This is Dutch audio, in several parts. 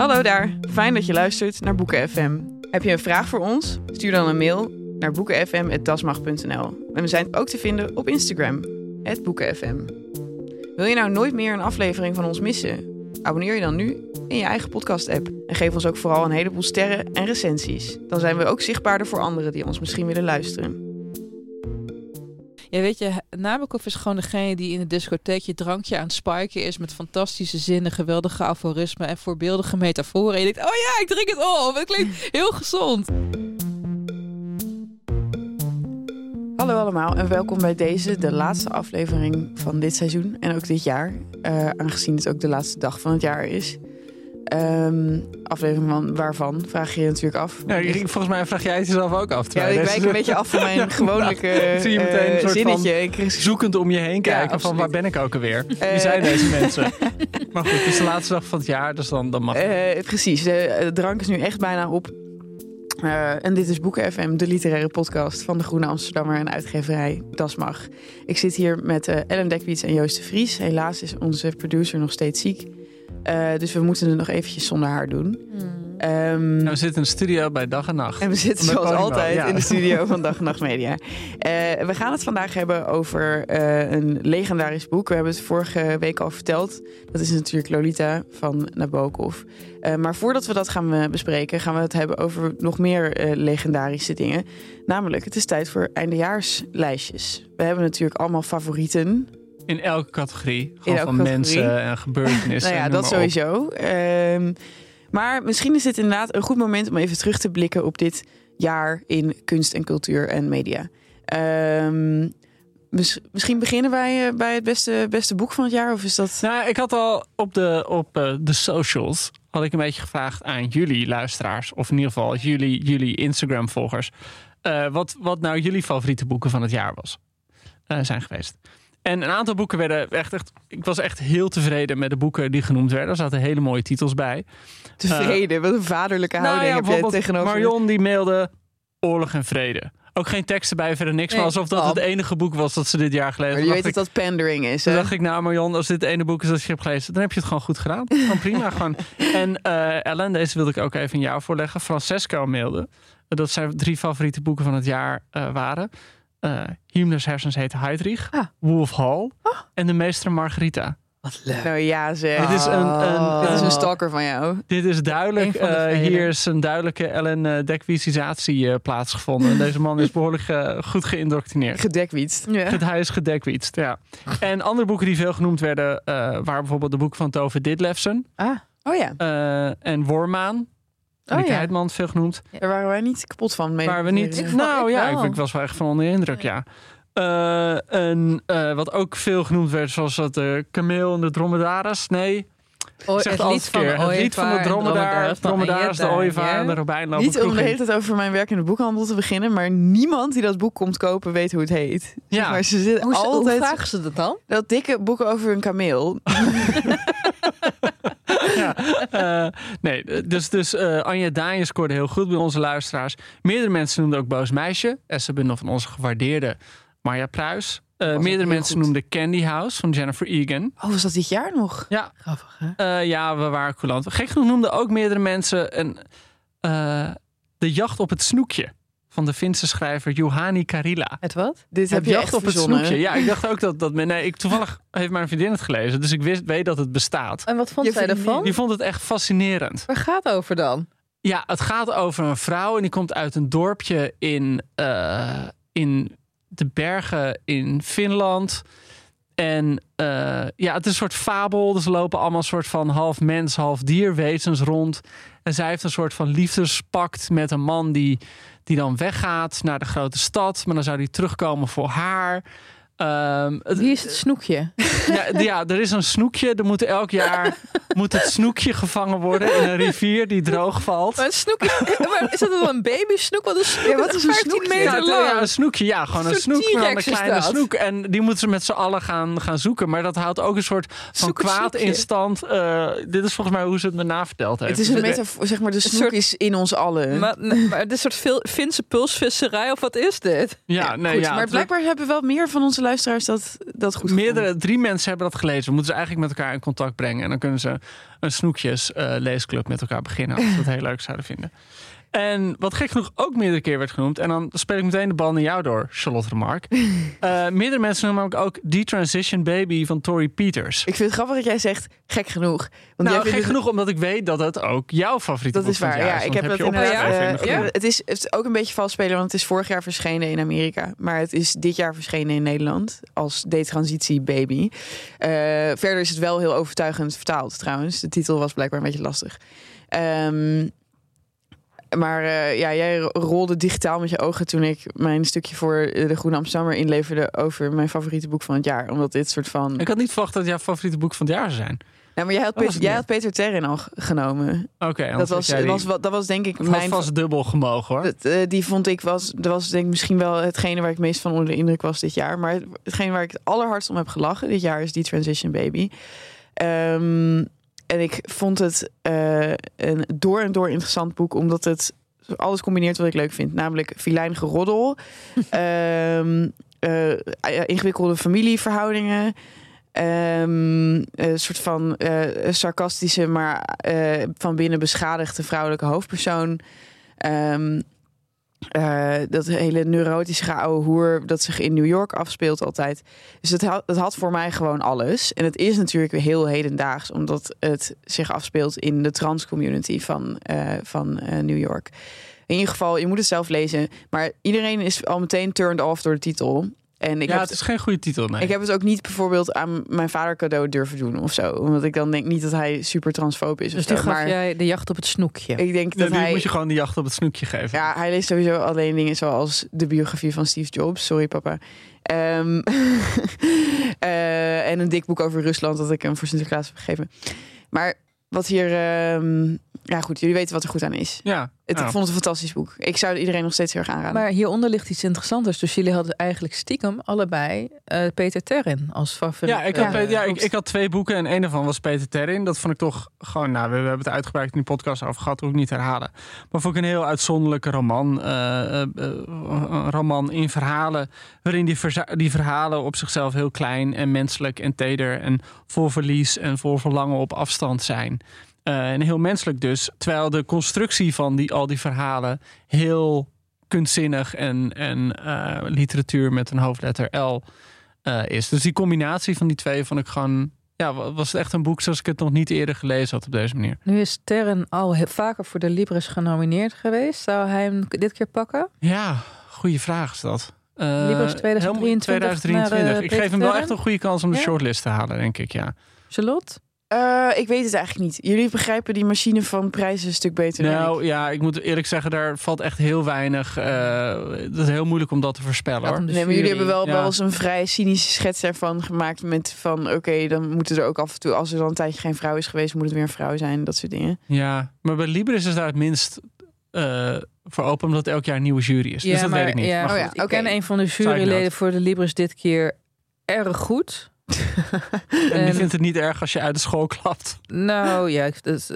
Hallo daar, fijn dat je luistert naar Boeken FM. Heb je een vraag voor ons? Stuur dan een mail naar boekenfm.dasmag.nl. En we zijn ook te vinden op Instagram, boekenfm. Wil je nou nooit meer een aflevering van ons missen? Abonneer je dan nu in je eigen podcast-app. En geef ons ook vooral een heleboel sterren en recensies. Dan zijn we ook zichtbaarder voor anderen die ons misschien willen luisteren. Ja, weet je, Nabokov is gewoon degene die in de discotheek je drankje aan het spiken is met fantastische zinnen, geweldige aforismen en voorbeeldige metaforen. En je denkt, oh ja, ik drink het op. Het klinkt heel gezond. Hallo allemaal en welkom bij deze, de laatste aflevering van dit seizoen en ook dit jaar. eh, aangezien het ook de laatste dag van het jaar is. Ehm, aflevering van waarvan, vraag je je natuurlijk af. Ja, ik- volgens mij vraag jij het jezelf ook af. Ja, ik wijk een beetje af van mijn gewone zie je meteen een soort zinnetje. van zoekend om je heen kijken van waar ben ik ook alweer? Wie Eh. zijn deze mensen? maar goed, het is de laatste dag van het jaar, dus dan, dan mag het. Eh, precies, de, de drank is nu echt bijna op. Eh, en dit is Boeken FM, de literaire podcast van de Groene Amsterdammer en uitgeverij Das Mag. Ik zit hier met eh, Ellen Dekwiets en Joost de Vries. Helaas is onze producer nog steeds ziek. Eh, dus we moeten het nog eventjes zonder haar doen. Ehm, Nou, we zitten in de studio bij dag en nacht. en we zitten zoals Podimo, altijd ja. in de studio van Dag en Nacht Media. Eh, we gaan het vandaag hebben over eh, een legendarisch boek. We hebben het vorige week al verteld. Dat is natuurlijk Lolita van Nabokov. Eh, maar voordat we dat gaan bespreken, gaan we het hebben over nog meer eh, legendarische dingen. Namelijk, het is tijd voor eindejaarslijstjes. We hebben natuurlijk allemaal favorieten. In elke categorie. Gewoon elke van categorie. mensen en gebeurtenissen. nou ja, dat sowieso. Ehm, maar misschien is dit inderdaad een goed moment om even terug te blikken op dit jaar in kunst en cultuur en media. Ehm, mis- misschien beginnen wij eh, bij het beste, beste boek van het jaar, of is dat... Nou, ik had al op de, op, eh, de socials had ik een beetje gevraagd aan jullie luisteraars, of in ieder geval jullie, jullie Instagram-volgers, eh, wat, wat nou jullie favoriete boeken van het jaar was, zijn geweest. En een aantal boeken werden echt, echt. Ik was echt heel tevreden met de boeken die genoemd werden. Er zaten hele mooie titels bij. Tevreden, wat een vaderlijke Nou houding ja, heb jij bijvoorbeeld tegenover... Marion die mailde Oorlog en Vrede. Ook geen teksten bij, verder niks. Nee, maar alsof dat oh. het enige boek was dat ze dit jaar gelezen Maar je weet dat dat pandering is, toen hè? dacht ik, nou Marion, als dit het ene boek is dat je hebt gelezen, dan heb je het gewoon goed gedaan. Gewoon prima. gewoon. En eh, Ellen, deze wilde ik ook even aan jou voorleggen. Francesco mailde dat zijn drie favoriete boeken van het jaar eh, waren. Eh Himmlers hersens heet Heidrich, Ah. Wolf Hall en De Meester Margarita. Wat leuk. Nou ja, zeg. Dit is een- een- Dit is een stalker van jou. Dit is duidelijk. Eh, hier is een duidelijke Ellen uh, plaatsgevonden. En deze man is behoorlijk eh, goed geïndoctrineerd. Gedekwietst. Het- Hij is gedekwietst, ja. En andere boeken die veel genoemd werden, eh, waren bijvoorbeeld de boeken van Tove Ditlevsen Ah, oh ja. eh, en Wormaan. Ja. Heidman veel genoemd. Daar waren wij niet kapot van. meen Waar we niet. Nou ik ja, wel. ik, was wel echt van onder de indruk, ja. Eh, en eh, wat ook veel genoemd werd, zoals dat de kameel en de dromedaris. Nee, Oh, zeg het altijd verkeerd. Het lied van de dromedaar, dromedaris, de ooievaar en de robijn lopen Niet om de hele tijd over mijn werk in de boekhandel te beginnen, maar niemand die dat boek komt kopen weet hoe het heet. Ja. Zeg maar ze zitten Hoe, hoe altijd vragen ze dat dan? dat dikke boek over een kameel. eh, nee, dus, dus eh Anja Daaien scoorde heel goed bij onze luisteraars. Meerdere mensen noemden ook Boos Meisje. Esther Bundel van onze gewaardeerde Marja Pruis. Eh, meerdere mensen goed. noemden Candy House van Jennifer Egan. Oh, was dat dit jaar nog? Ja, Grappig, hè? ja, we waren coulant. Gek genoeg noemden ook meerdere mensen een, de jacht op het snoekje van de Finse schrijver Juhani Karila. Het wat? Dit heb je jacht echt op het snoekje. Ja, ik dacht ook dat dat. Nee, ik, toevallig heeft mijn vriendin het gelezen, dus ik wist, weet dat het bestaat. En wat vond Je zij vriendin- ervan? Die vond het echt fascinerend. Waar gaat het over dan? Ja, het gaat over een vrouw en die komt uit een dorpje in, eh, in de bergen in Finland. En eh, ja, het is een soort fabel. Dus er lopen allemaal een soort van half mens, half dier wezens rond. En zij heeft een soort van liefdespact met een man die, die dan weggaat naar de grote stad. Maar dan zou die terugkomen voor haar. Ehm, het- Wie is het snoekje? ja, ja, er is een snoekje. Er moet elk jaar moet het snoekje gevangen worden in een rivier die droog valt. Maar een snoek is, maar is dat wel een baby snoek? Wat een snoek Ja, wat is een 15 snoekje? meter Ja, het- lang. ja, een snoekje, ja, gewoon een snoek, maar dan een is kleine snoek. En die moeten ze met z'n allen gaan, gaan zoeken. Maar dat houdt ook een soort van Zoek het kwaad snoekje. in stand. Eh, dit is volgens mij hoe ze het me naverteld heeft. Het is een metafoor, zeg maar, de snoek soort- is in ons allen. Maar, nee, maar dit soort Finse pulsvisserij of wat is dit? Ja, nee, goed, ja, maar het- blijkbaar hebben wel meer van onze luisteraars dat, dat goed Meerdere, drie mensen hebben dat gelezen. We moeten ze eigenlijk met elkaar in contact brengen. En dan kunnen ze een snoekjes eh, leesclub met elkaar beginnen. Als dat heel leuk zouden vinden. En wat gek genoeg ook meerdere keer werd genoemd. En dan speel ik meteen de bal naar jou door, Charlotte Remark. Eh meerdere mensen noemen ook, ook The Transition Baby van Tori Peters. Ik vind het grappig dat jij zegt, gek genoeg. Want Nou, gek het- genoeg omdat ik weet dat het ook jouw favoriete Dat boek is waar, ja. is. Ik Want heb dat je inderdaad... de groep. ja, het, is, het is ook een beetje vals spelen, want het is vorig jaar verschenen in Amerika. Maar het is dit jaar verschenen in Nederland als Detransitie Baby. Eh, verder is het wel heel overtuigend vertaald trouwens. De titel was blijkbaar een beetje lastig. Ehm, maar eh, ja, jij rolde digitaal met je ogen toen ik mijn stukje voor eh, de Groene Amsterdammer inleverde over mijn favoriete boek van het jaar. Omdat dit soort van... Ik had niet verwacht dat het jouw favoriete boek van het jaar zou zijn. Nou, maar jij had, was Peter, jij had Peter Terrin al genomen. Oké, Dat was, die- was, dat was denk ik mijn... vast dubbel gemogen hoor. Dat, eh, die vond ik was, dat was denk ik misschien wel hetgene waar ik meest van onder de indruk was dit jaar. Maar het- hetgene waar ik het allerhardst om heb gelachen dit jaar is die Transition Baby. Ehm, en ik vond het eh, een door en door interessant boek, omdat het alles combineert wat ik leuk vind. Namelijk filijn geroddel, ehm, eh, ingewikkelde familieverhoudingen. ehm, een soort van eh, sarcastische, maar eh, van binnen beschadigde vrouwelijke hoofdpersoon. Ehm, eh, dat hele neurotische oude hoer dat zich in New York afspeelt altijd. Dus het had, het had voor mij gewoon alles. En het is natuurlijk heel hedendaags, omdat het zich afspeelt in de trans community van, eh, van eh, New York. In ieder geval, je moet het zelf lezen. Maar iedereen is al meteen turned off door de titel. En ik, ja, heb, het is geen goede titel. Nee. ik heb het ook niet bijvoorbeeld aan mijn vader cadeau durven doen of zo. Omdat ik dan denk niet dat hij super transfoob is. Dus die zo. gaf maar jij de jacht op het snoekje. ik denk Nee, dat nu hij... moet je gewoon de jacht op het snoekje geven. Ja, hij leest sowieso alleen dingen zoals de biografie van Steve Jobs. Sorry, papa. Ehm, eh, en een dik boek over Rusland dat ik hem voor Sinterklaas heb gegeven. Maar wat hier... ehm, ja, goed. Jullie weten wat er goed aan is. Ja, Het, ja. Ik vond het een fantastisch boek. Ik zou het iedereen nog steeds heel erg aanraden. Maar hieronder ligt iets interessanters. Dus jullie hadden eigenlijk stiekem allebei eh, Peter Terrin als favoriet. Ja, ik had, Ja, ja, ik, ik had twee boeken en een daarvan was Peter Terrin. Dat vond ik toch gewoon, nou, we, we hebben het uitgebreid in die podcast over gehad, ook niet herhalen. Maar vond ik een heel uitzonderlijke roman. eh, eh, eh, een roman in verhalen, waarin die, die verhalen op zichzelf heel klein en menselijk en teder en vol verlies en vol verlangen op afstand zijn. Eh, en heel menselijk dus. Terwijl de constructie van die, al die verhalen heel kunstzinnig en, en eh, literatuur met een hoofdletter L eh, is. Dus die combinatie van die twee vond ik gewoon... Ja, wa- was het echt een boek zoals ik het nog niet eerder gelezen had op deze manier. Nu is Terren al vaker voor de Libris genomineerd geweest. Zou hij hem dit keer pakken? Ja, goede vraag is dat. Eh, Libris 2023 helemaal 2023. naar, eh, ik geef hem wel echt een goede kans om de Ja? shortlist te halen, denk ik, ja. Charlotte? Eh, ik weet het eigenlijk niet. Jullie begrijpen die machine van prijzen een stuk beter dan ik. Nou ja, ik moet eerlijk zeggen, daar valt echt heel weinig... eh het is heel moeilijk om dat te voorspellen, hoor. Nee, maar jullie hebben wel, Ja. wel eens een vrij cynische schets ervan gemaakt. Met van oké, dan moeten er ook af en toe, als er dan een tijdje geen vrouw is geweest, moet het weer een vrouw zijn. Dat soort dingen. Ja, maar bij Libris is daar het minst eh, voor open, omdat elk jaar een nieuwe jury is. dus dat weet ik niet. Ja, Maar Oh ja, ik ken een van de juryleden voor de Libris dit keer erg goed. En die En- vindt het niet erg als je uit de school klapt. Nou ja, ik, dat,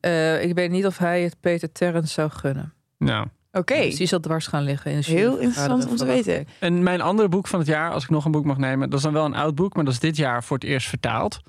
eh, ik weet niet of hij het Peter Terrens zou gunnen. Nou. Oké, Dus die zal dwars gaan liggen in de heel interessant om te weten. En mijn andere boek van het jaar, als ik nog een boek mag nemen, dat is dan wel een oud boek, maar dat is dit jaar voor het eerst vertaald.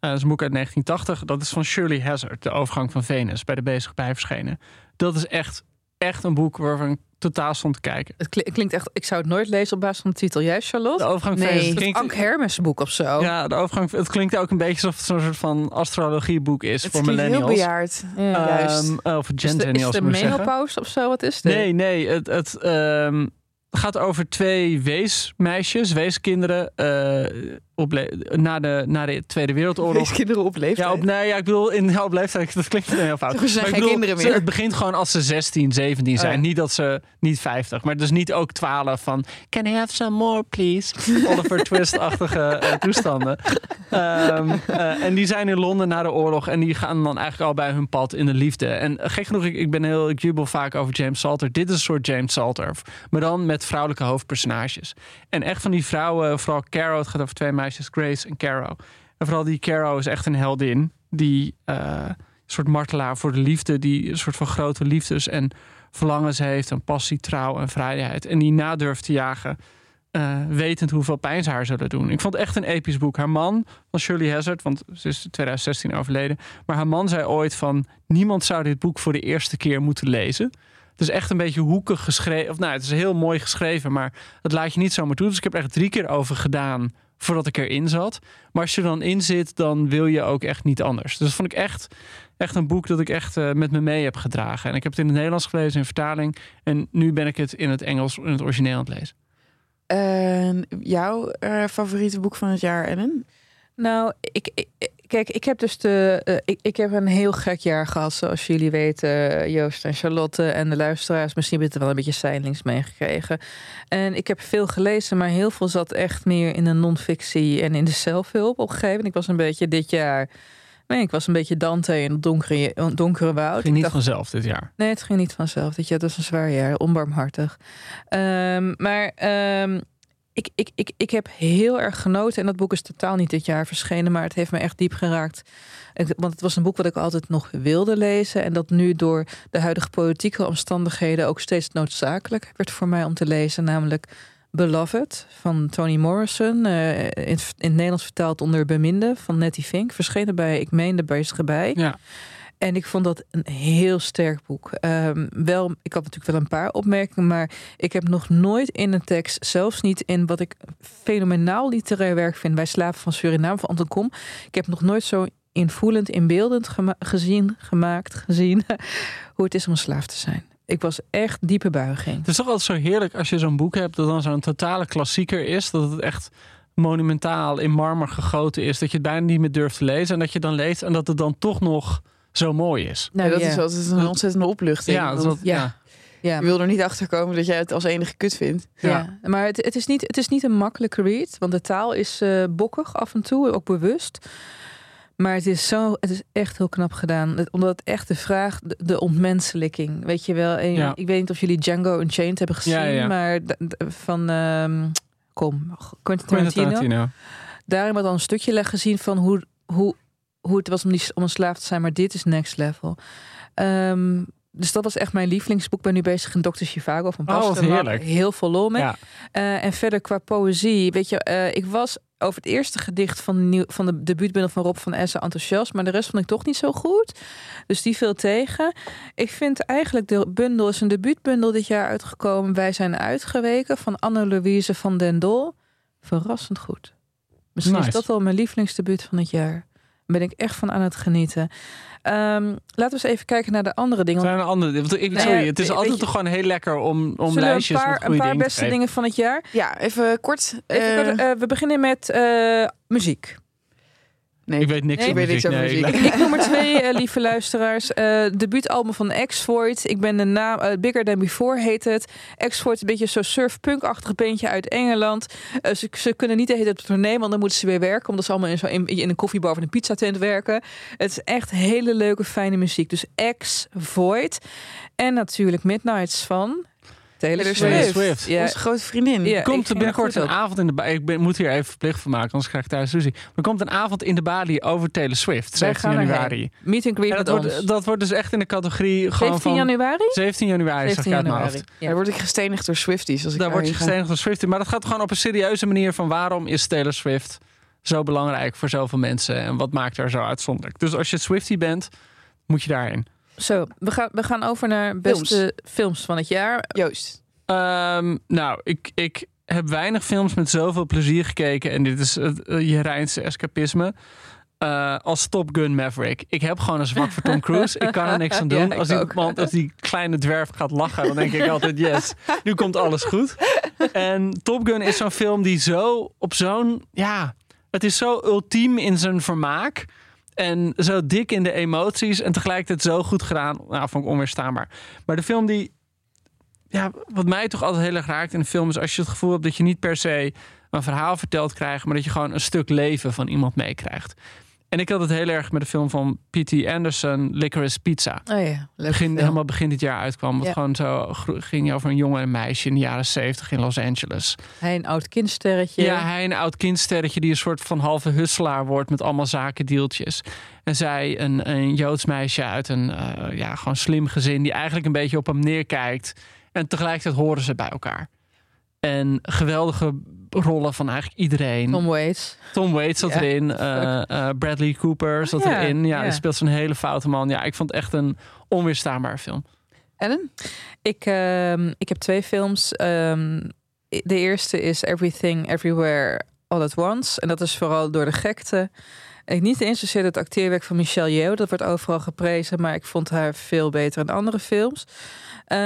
Eh, dat is een boek uit 1980. Dat is van Shirley Hazard, De Overgang van Venus, bij de Bezig bij verschenen. Dat is echt, echt een boek waarvan ik totaal stond te kijken. Het kli- klinkt echt, ik zou het nooit lezen op basis van de titel. Jij, De Charlotte? Overgang van Nee. Het klinkt... Ank Hermes boek of zo. Ja, de overgang, het klinkt ook een beetje alsof het zo'n soort van astrologieboek is Het voor klinkt heel millennials. bejaard. Ja. juist. Ehm, of Is de, is de menopauze of zo? Wat is dit? Nee, nee. Het, het, ehm, gaat over twee weesmeisjes, weeskinderen. eh, na, de, na de Tweede Wereldoorlog. kinderen op leeftijd. Ja, op, nee, ja, ik bedoel, in ja, op leeftijd, dat klinkt heel fout. Ze zijn Maar ik geen bedoel, kinderen meer. Het begint gewoon als ze 16, 17 zijn. Oh ja. Niet dat ze, niet 50, maar dus niet ook 12 van, can I have some more, please? Oliver Twist-achtige eh, toestanden. Ehm, eh, en die zijn in Londen na de oorlog en die gaan dan eigenlijk al bij hun pad in de liefde. En gek genoeg, ik, ik ben heel, ik jubel vaak over James Salter. Dit is een soort James Salter, maar dan met vrouwelijke hoofdpersonages. En echt van die vrouwen, vooral Caro, het gaat over twee Grace en Caro. En vooral die Caro is echt een heldin. Die een soort martelaar voor de liefde. Die een soort van grote liefdes en verlangens heeft. En passie, trouw en vrijheid. En die nadurft te jagen. eh, wetend hoeveel pijn ze haar zullen doen. Ik vond het echt een episch boek. Haar man van Shirley Hazard, want ze is in 2016 overleden. Maar haar man zei ooit van... niemand zou dit boek voor de eerste keer moeten lezen. Het is echt een beetje hoekig geschreven. Of nou, het is heel mooi geschreven, maar het laat je niet zomaar toe. Dus ik heb er echt drie keer over gedaan voordat ik erin zat. Maar als je er dan in zit, dan wil je ook echt niet anders. Dus dat vond ik echt, echt een boek dat ik echt eh, met me mee heb gedragen. En ik heb het in het Nederlands gelezen in vertaling. En nu ben ik het in het Engels, in het origineel aan het lezen. En jouw eh, favoriete boek van het jaar, Ellen? Nou, ik, ik- kijk, ik heb dus de. eh, ik, ik heb een heel gek jaar gehad, zoals jullie weten, eh, Joost en Charlotte en de luisteraars. Misschien hebben het er wel een beetje zijnlings meegekregen. En ik heb veel gelezen, maar heel veel zat echt meer in de non-fictie en in de zelfhulp op een gegeven moment. Ik was een beetje dit jaar. Nee, ik was een beetje Dante in het donkere, donkere woud. Ging Ik niet dacht, vanzelf dit jaar. Nee, het ging niet vanzelf. Dit jaar dat was een zwaar jaar, onbarmhartig. Ehm, maar ehm, ik, ik, ik, ik heb heel erg genoten. En dat boek is totaal niet dit jaar verschenen, maar het heeft me echt diep geraakt. Want het was een boek wat ik altijd nog wilde lezen. En dat nu door de huidige politieke omstandigheden ook steeds noodzakelijk werd voor mij om te lezen. Namelijk Beloved van Toni Morrison. eh, in, in het Nederlands vertaald onder Beminde van Nettie Fink. Verschenen bij, ik meen, de. Ja. En ik vond dat een heel sterk boek. Ehm, wel, ik had natuurlijk wel een paar opmerkingen, maar ik heb nog nooit in een tekst, zelfs niet in wat ik fenomenaal literair werk vind, bij Slaven van Suriname van Anton Kom. Ik heb nog nooit zo invoelend, inbeeldend gezien, gemaakt, gezien hoe het is om een slaaf te zijn. Ik was echt diepe buiging. Het is toch altijd zo heerlijk als je zo'n boek hebt dat dan zo'n totale klassieker is. Dat het echt monumentaal in marmer gegoten is. Dat je het bijna niet meer durft te lezen. En dat je dan leest en dat het dan toch nog zo mooi is. Nou, ja, dat ja. is altijd een ontzettende opluchting. Ja, dat Want ja. ja. Je wil er niet achter komen dat jij het als enige kut vindt. Ja, Ja. maar het, het, is niet, het is niet een makkelijke read, want de taal is eh, bokkig af en toe, ook bewust. Maar het is, zo, het is echt heel knap gedaan. Het- Omdat het echt de vraag, de, de ontmenselijking. Weet je wel, en Ja. ik weet niet of jullie Django Unchained hebben gezien, Ja, ja, ja. maar d- d- van, ehm, kom, Quentin Quentin Tarantino. Tarantino. Daarin wordt al een stukje leg gezien van hoe, hoe, hoe het was om, die, om een slaaf te zijn, maar dit is next level. Ehm, dus dat was echt mijn lievelingsboek. Ik ben nu bezig in Dr. Chivago van Oh, Pasternak. heerlijk. Heel veel lol mee. Ja. Eh, en verder qua poëzie, weet je, eh, ik was over het eerste gedicht van nieuw, van de debuutbundel van Rob van Essen enthousiast, maar de rest vond ik toch niet zo goed. Dus die viel tegen. Ik vind eigenlijk de bundel is een debuutbundel dit jaar uitgekomen. Wij zijn uitgeweken van Anne-Louise van den Dol. Verrassend goed. Misschien Nice. is dat wel mijn lievelingsdebuut van het jaar. Ben ik echt van aan het genieten. Ehm, laten we eens even kijken naar de andere dingen. Zijn er andere? want Ik, Nee, sorry, het is altijd je- toch gewoon heel lekker om, om lijstjes een paar, met een paar beste dingen van het jaar? Ja, even kort. Even eh, kort, eh, we beginnen met eh, muziek. Nee, Ik weet niks Nee, over ik weet niks muziek. over Nee, muziek. ik- Ik noem er twee, eh, lieve luisteraars. Eh debuutalbum van X-Void. Ik ben de naam... eh, Bigger Than Before heet het. X-Void, een beetje zo'n surf-punk-achtig beentje uit Engeland. Ze, ze kunnen niet de hele tijd op tournee, want dan moeten ze weer werken. Omdat ze allemaal in, zo, in, in een koffiebar of in een pizzatent werken. Het is echt hele leuke, fijne muziek. Dus X-Void. En natuurlijk Midnights van... Taylor Taylor Swift. Ja, Onze grote vriendin. Ja. Er komt ik ging binnenkort er een avond in de Bali. Ik ben, moet hier even verplicht van maken, anders krijg ik thuis ruzie. Er komt een avond in de Bali over Taylor Swift, Wij 17 gaan erheen. januari. Meet and greet En met dat, ons. wordt, dat wordt dus echt in de categorie gewoon 17 van januari? 17 januari, zeg 17 ik uit mijn januari. hoofd. Ja. Daar word ik gestenigd door Swifties. Als ik Daar word je ga. gestenigd door Swift. Maar dat gaat gewoon op een serieuze manier van waarom is Taylor Swift zo belangrijk voor zoveel mensen en wat maakt haar zo uitzonderlijk. Dus als je Swiftie bent, moet je daarheen. Zo, we gaan, we gaan over naar beste films, van het jaar. Joost. Ehm, nou, ik, ik heb weinig films met zoveel plezier gekeken. En dit is het eh, je Rijnse escapisme. Eh, als Top Gun Maverick. Ik heb gewoon een zwak voor Tom Cruise. Ik kan er niks aan doen. als, die, want als die kleine dwerf gaat lachen, dan denk ik altijd: yes, nu komt alles goed. en Top Gun is zo'n film die zo op zo'n... Ja, het is zo ultiem in zijn vermaak. En zo dik in de emoties. En tegelijkertijd zo goed gedaan. Nou, vond ik onweerstaanbaar. Maar de film die... Ja, wat mij toch altijd heel erg raakt in een film... is als je het gevoel hebt dat je niet per se een verhaal verteld krijgt... maar dat je gewoon een stuk leven van iemand meekrijgt. En ik had het heel erg met de film van P.T. Anderson, Licorice Pizza. Oh ja, Begin, helemaal begin dit jaar uitkwam. Wat Ja. gewoon zo ging over een jongen en een meisje in de jaren 70 in Los Angeles. Hij een oud kindsterretje. Ja, hij een oud kindsterretje die een soort van halve husselaar wordt met allemaal zakendeeltjes. En zij een, een Joods meisje uit een eh, ja, gewoon slim gezin die eigenlijk een beetje op hem neerkijkt. En tegelijkertijd horen ze bij elkaar. En geweldige rollen van eigenlijk iedereen. Tom Waits. Tom Waits zat Ja, erin. eh, eh, Bradley Cooper zat ja, erin. Ja, ja. die speelt zo'n hele foute man. Ja, ik vond het echt een onweerstaanbare film. Ellen? Ik, ehm, ik heb twee films. Ehm, de eerste is Everything Everywhere All at Once. En dat is vooral door de gekte. Ik niet eens zozeer het acteerwerk van Michelle Yeoh. Dat wordt overal geprezen. Maar ik vond haar veel beter in andere films. Eh,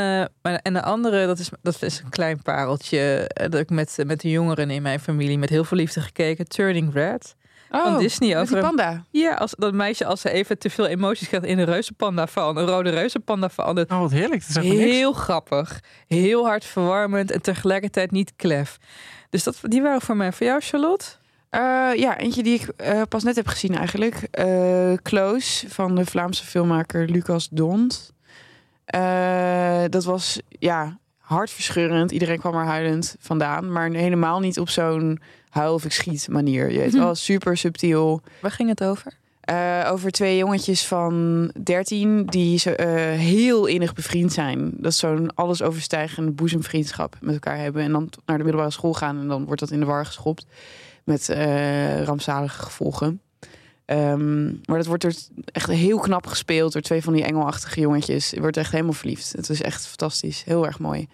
maar, en de andere, dat is, dat is een klein pareltje. eh, Dat ik met, met de jongeren in mijn familie met heel veel liefde gekeken. Turning Red. Van Disney over die een- panda. Ja, als dat meisje als ze even te veel emoties krijgt in een reuzenpanda verandert. Een rode reuzenpanda verandert. Oh, wat heerlijk. Dat is niks. Heel grappig. Heel hartverwarmend en tegelijkertijd niet klef. Dus dat, die waren voor mij. Voor jou, Charlotte? Eh, ja, eentje die ik eh, pas net heb gezien eigenlijk. Eh, Close van de Vlaamse filmmaker Lucas Dont. Dat was ja, hartverscheurend. Iedereen kwam er huilend vandaan. Maar helemaal niet op zo'n huil of ik schiet manier. Je weet wel, super subtiel. Waar ging het over? Over twee jongetjes van 13 die zo, eh, heel innig bevriend zijn. Dat is zo'n alles overstijgende boezemvriendschap met elkaar hebben. En dan naar de middelbare school gaan en dan wordt dat in de war geschopt. Met eh, rampzalige gevolgen. Ehm, maar dat wordt er echt heel knap gespeeld door twee van die engelachtige jongetjes. Je wordt echt helemaal verliefd. Het is echt fantastisch. Heel erg mooi.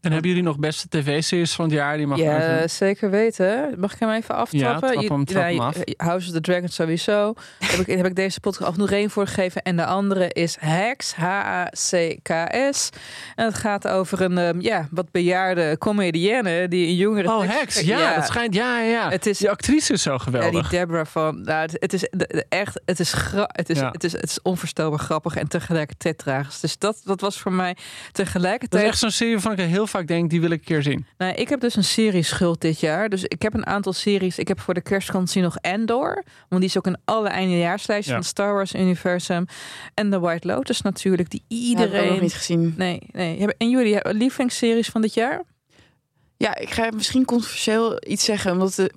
En hebben jullie nog beste tv-series van het jaar? Die mag Ja, even- zeker weten. Mag ik hem even aftrappen? Ja, trap hem- Je- trap hem ja, af. House of the Dragon sowieso. heb, ik, heb ik deze podcast ook nog één voor gegeven. En de andere is Hacks, H-A-C-K-S. En het gaat over een ehm, ja, wat bejaarde comedienne die een jongere... Oh, tekst- Hex. Ja, dat schijnt. Ja, ja, ja. Het is Die actrice is zo Ja, geweldig. die Deborah van. Nou, het, het is echt. Het is, gra het, is, Ja. het, is, het is onvoorstelbaar grappig en tegelijkertijd tragisch. Dus dat, dat was voor mij dat tegelijkertijd. is echt zo'n serie waarvan ik heel vaak denk, die wil ik een keer zien. Nou, ik heb dus een serie schuld dit jaar. Dus ik heb een aantal series. Ik heb voor de kerstvakantie nog Endor. Want die is ook in alle eindejaarslijsten Ja. van het Star Wars universum. En The White Lotus natuurlijk. Die Iedereen. Heb ik iedereen. nog niet gezien. Nee, nee. En jullie hebben lievelingsseries van dit jaar? Ja, ik ga misschien controversieel iets zeggen. Omdat de,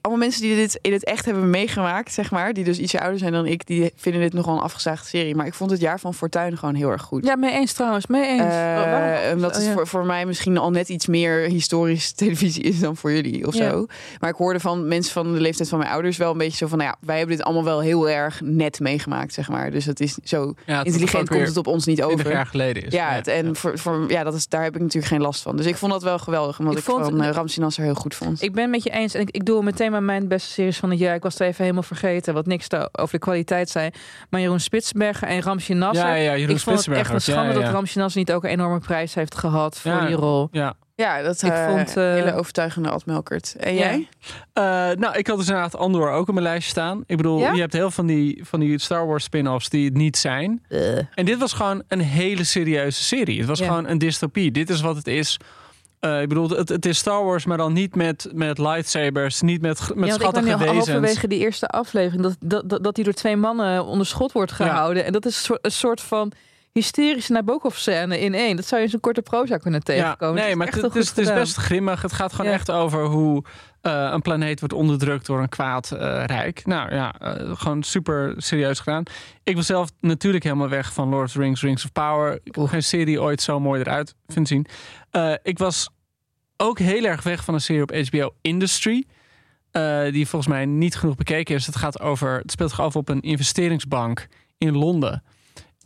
allemaal mensen die dit in het echt hebben meegemaakt, zeg maar, die dus ietsje ouder zijn dan ik, die vinden dit nogal een afgezaagde serie. Maar ik vond het jaar van Fortuin gewoon heel erg goed. Ja, mee eens trouwens. Mee eens. Eh, Waarom? omdat het Oh, ja. voor, voor mij misschien al net iets meer historische televisie is dan voor jullie of Ja. zo. Maar ik hoorde van mensen van de leeftijd van mijn ouders wel een beetje zo van, nou ja, wij hebben dit allemaal wel heel erg net meegemaakt, zeg maar. Dus het is zo Ja, het intelligent komt het op ons niet 20 over. jaar geleden is. Ja, het, en Voor, voor, ja dat is, daar heb ik natuurlijk geen last van. Dus ik vond dat wel geweldig, omdat Ik ik, vond- van uh, Ramsey Nasser heel goed vond. Ik ben met je eens. En ik, ik doe meteen maar mijn beste series van het jaar. Ik was het even helemaal vergeten. Wat niks over de kwaliteit zei. Maar Jeroen Spitsbergen en Ramsje Nasser. Ja, ja, Jeroen ik vond het echt een schande Ja, ja. dat Ramsje Nasser niet ook een enorme prijs heeft gehad voor Ja. die rol. Ja. Ja, dat Ik ik vond, eh, hele overtuigende Ad Melkert. En Ja. jij? Eh, nou, ik had dus inderdaad Andor ook op mijn lijstje staan. Ik bedoel, Ja? je hebt heel van die, van die Star Wars spin-offs die het niet zijn. En dit was gewoon een hele serieuze serie. Het was Ja. gewoon een dystopie. Dit is wat het is. Eh, ik bedoel, het, het is Star Wars, maar dan niet met, met lightsabers, niet met, met Ja, ik schattige al wezens. halverwege die eerste aflevering dat, dat, dat, dat die door twee mannen onder schot wordt gehouden. En dat is een soort, een soort van hysterische Nabokov-scène in één. Dat zou je in zo'n korte proza kunnen tegenkomen. Ja, nee, maar echt het, is, het is best grimmig. Het gaat gewoon Ja. echt over hoe eh, een planeet wordt onderdrukt door een kwaad eh, rijk. Nou ja, eh, gewoon super serieus gedaan. Ik was zelf natuurlijk helemaal weg van Lord of the Rings, Rings of Power. Ik heb geen serie ooit zo mooi eruit vind zien. Ik was ook heel erg weg van een serie op HBO Industry. die volgens mij niet genoeg bekeken is. Het gaat over. Het speelt zich af op een investeringsbank in Londen.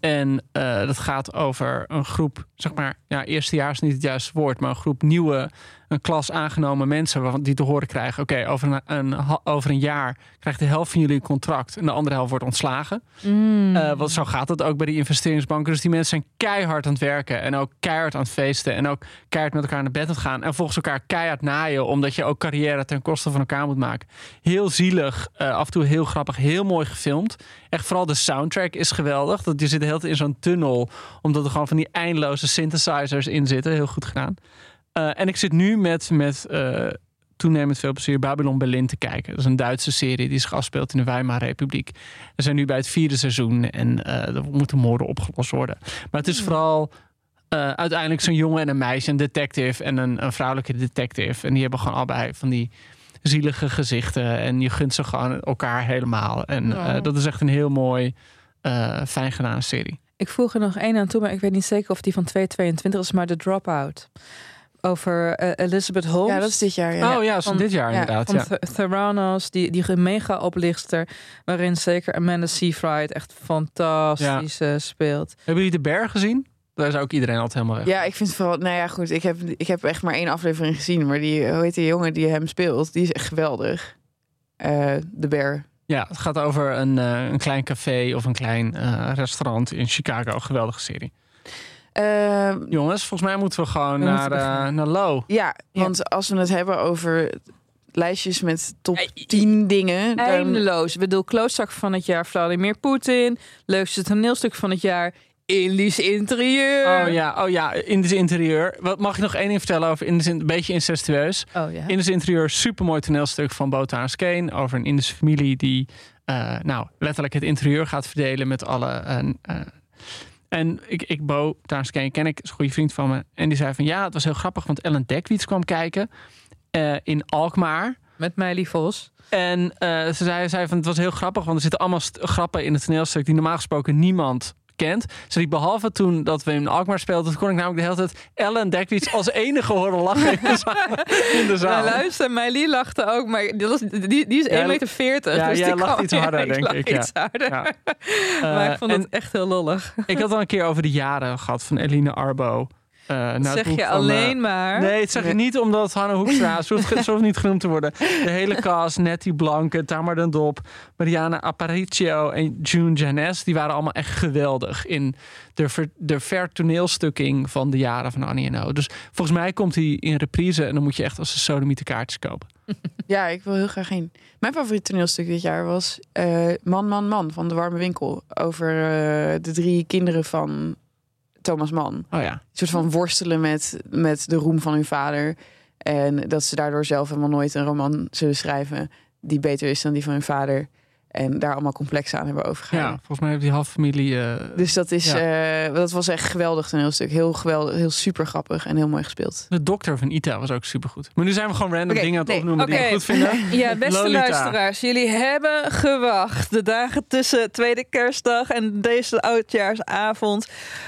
En eh, dat gaat over een groep, zeg maar, ja, eerstejaars niet het juiste woord, maar een groep nieuwe een klas aangenomen mensen waarvan die te horen krijgen: oké, over, een, over een jaar krijgt de helft van jullie een contract en de andere helft wordt ontslagen. Mm. Eh, want zo gaat het ook bij die investeringsbanken. Dus die mensen zijn keihard aan het werken en ook keihard aan het feesten en ook keihard met elkaar naar bed aan het gaan en volgens elkaar keihard naaien, omdat je ook carrière ten koste van elkaar moet maken. Heel zielig, eh, af en toe heel grappig, heel mooi gefilmd. Echt vooral de soundtrack is geweldig. Dat je zit tijd in zo'n tunnel, omdat er gewoon van die eindeloze synthesizers in zitten. Heel goed gedaan. Eh, en ik zit nu met, met eh, toenemend veel plezier Babylon Berlin te kijken. Dat is een Duitse serie die zich afspeelt in de Weimarrepubliek. We zijn nu bij het vierde seizoen en eh, er moeten moorden opgelost worden. Maar het is vooral eh, uiteindelijk zo'n jongen en een meisje, een detective en een, een vrouwelijke detective. En die hebben gewoon allebei van die zielige gezichten. En je gunt ze gewoon elkaar helemaal. En dat is echt een heel mooi, fijn gedane serie. Ik voeg er nog één aan toe, maar ik weet niet zeker of die van 222 is, maar de Dropout. Over eh, Elizabeth Holmes. Ja, dat is dit jaar. Ja. Oh ja, dat is van dit jaar ja, inderdaad. van Ja. Theranos, die, die mega oplichter, waarin zeker Amanda Seyfried echt fantastisch eh, speelt. Hebben jullie de berg gezien? Daar is ook iedereen altijd helemaal weg. Ja, ik vind vooral, nou ja, goed. Ik heb, ik heb echt maar één aflevering gezien, maar die, hoe heet die jongen die hem speelt, die is echt geweldig. Eh, de Bear. Ja, het gaat over een, eh, een klein café of een klein eh, restaurant in Chicago. Geweldige serie. Eh, Jongens, volgens mij moeten we gewoon We naar, moeten eh, naar Low. ja, want als we het hebben over lijstjes met top 10 dingen, dan, Eindeloos. Ik bedoel, klootzak van het jaar, Vladimir Poetin. Leukste toneelstuk van het jaar, Indisch interieur. Oh ja, oh ja, Indisch interieur. Wat mag ik nog één ding vertellen over Indisch, in- een beetje incestueus? Oh ja. Indisch interieur, supermooi toneelstuk van Bota Skeen over een Indische familie die, eh, nou, letterlijk het interieur gaat verdelen met alle. eh, en ik, ik Bo Skeen ken ik, is een goede vriend van me. En die zei van ja, het was heel grappig, want Ellen Dekwits kwam kijken eh, in Alkmaar. Met Meili Vos. En eh, ze zei, zei van het was heel grappig, want er zitten allemaal grappen in het toneelstuk die normaal gesproken niemand kent. Ze behalve toen dat we in Alkmaar speelden, toen kon ik namelijk de hele tijd Ellen Dekwits als enige horen lachen in de zaal. In de zaal. Nou, luister, Meili lachte ook, maar die, was, die, die is Ja, 1,40 meter. ja, dus jij die lacht iets harder, denk ik, ja. Iets harder. Ja. maar Eh, ik vond en het echt heel lollig. ik had al een keer over de jaren gehad van Eline Arbo. Eh, naar het zeg je van, alleen eh, maar. Nee, het zeg je niet omdat Hanne Hoekstra, ze hoeft, niet genoemd te worden. De hele cast, Nettie Blanke, Tamar den Dop, Mariana Aparicio en June Janes, die waren allemaal echt geweldig in de, ver, de vertoneelstukking van de jaren van Annie en O. Dus volgens mij komt hij in reprise en dan moet je echt als een sodomiete kaartjes kopen. ja, ik wil heel graag heen. Mijn favoriete toneelstuk dit jaar was eh, Man, Man, Man van De Warme Winkel. Over eh, de drie kinderen van Thomas Mann. Oh ja. Een soort van worstelen met, met de roem van hun vader. En dat ze daardoor zelf helemaal nooit een roman zullen schrijven die beter is dan die van hun vader. En daar allemaal complexen aan hebben ja, overgehouden. volgens mij heeft die halve familie... eh, Dus dat, is, Ja. eh, dat was echt een geweldig toneelstuk. Heel geweldig, heel super grappig en heel mooi gespeeld. de dokter van Ita was ook supergoed. Maar nu zijn we gewoon random dingen aan het nee, opnoemen die we goed vinden. Ja, beste Lolita. luisteraars, jullie hebben gewacht. De dagen tussen tweede kerstdag en deze oudjaarsavond.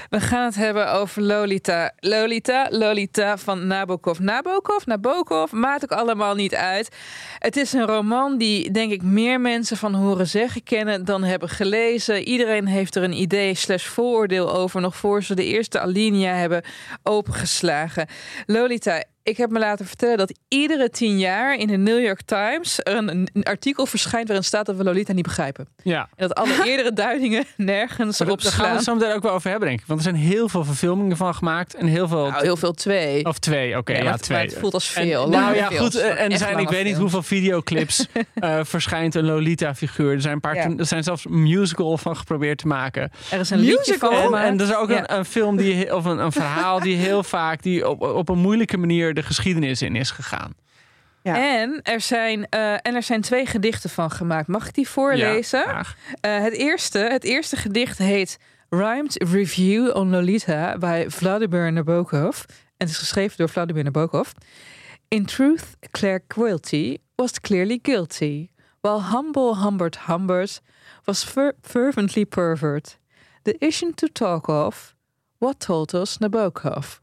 We gaan het hebben over Lolita. Lolita, Lolita van Nabokov. Nabokov, Nabokov, maakt ook allemaal niet uit. Het is een roman die, denk ik, meer mensen van horen zeggen kennen dan hebben gelezen. Iedereen heeft er een idee slash vooroordeel over, nog voor ze de eerste alinea hebben opengeslagen. Lolita, ik heb me laten vertellen dat iedere tien jaar in de New York Times er een, een artikel verschijnt waarin staat dat we Lolita niet begrijpen. Ja. En dat alle eerdere duidingen nergens Maar op daar gaan we het zo meteen ook wel over hebben, denk ik. Want er zijn heel veel verfilmingen van gemaakt. En heel veel... Nou, heel veel twee. Of twee, oké. Ja, twee. het voelt als En- veel. nou ja, goed. En er zijn, ik weet niet hoeveel videoclips eh, verschijnt een Lolita-figuur. Er zijn een paar, Ja. er zijn zelfs musical van geprobeerd te maken. Er is een liedje Musical? van En, en er is ook een, een film die, of een, een verhaal die heel vaak die op, op een moeilijke manier de geschiedenis in is gegaan. Ja. En, er zijn, eh, en er zijn twee gedichten van gemaakt. Mag ik die voorlezen? Ja. Eh, het, eerste, het eerste gedicht heet Rhymed Review on Lolita bij Vladimir Nabokov. En het is geschreven door Vladimir Nabokov. In truth, Claire Quilty was clearly guilty, while humble Humbert Humbers was fer- fervently pervert. The issue to talk of, what told us Nabokov.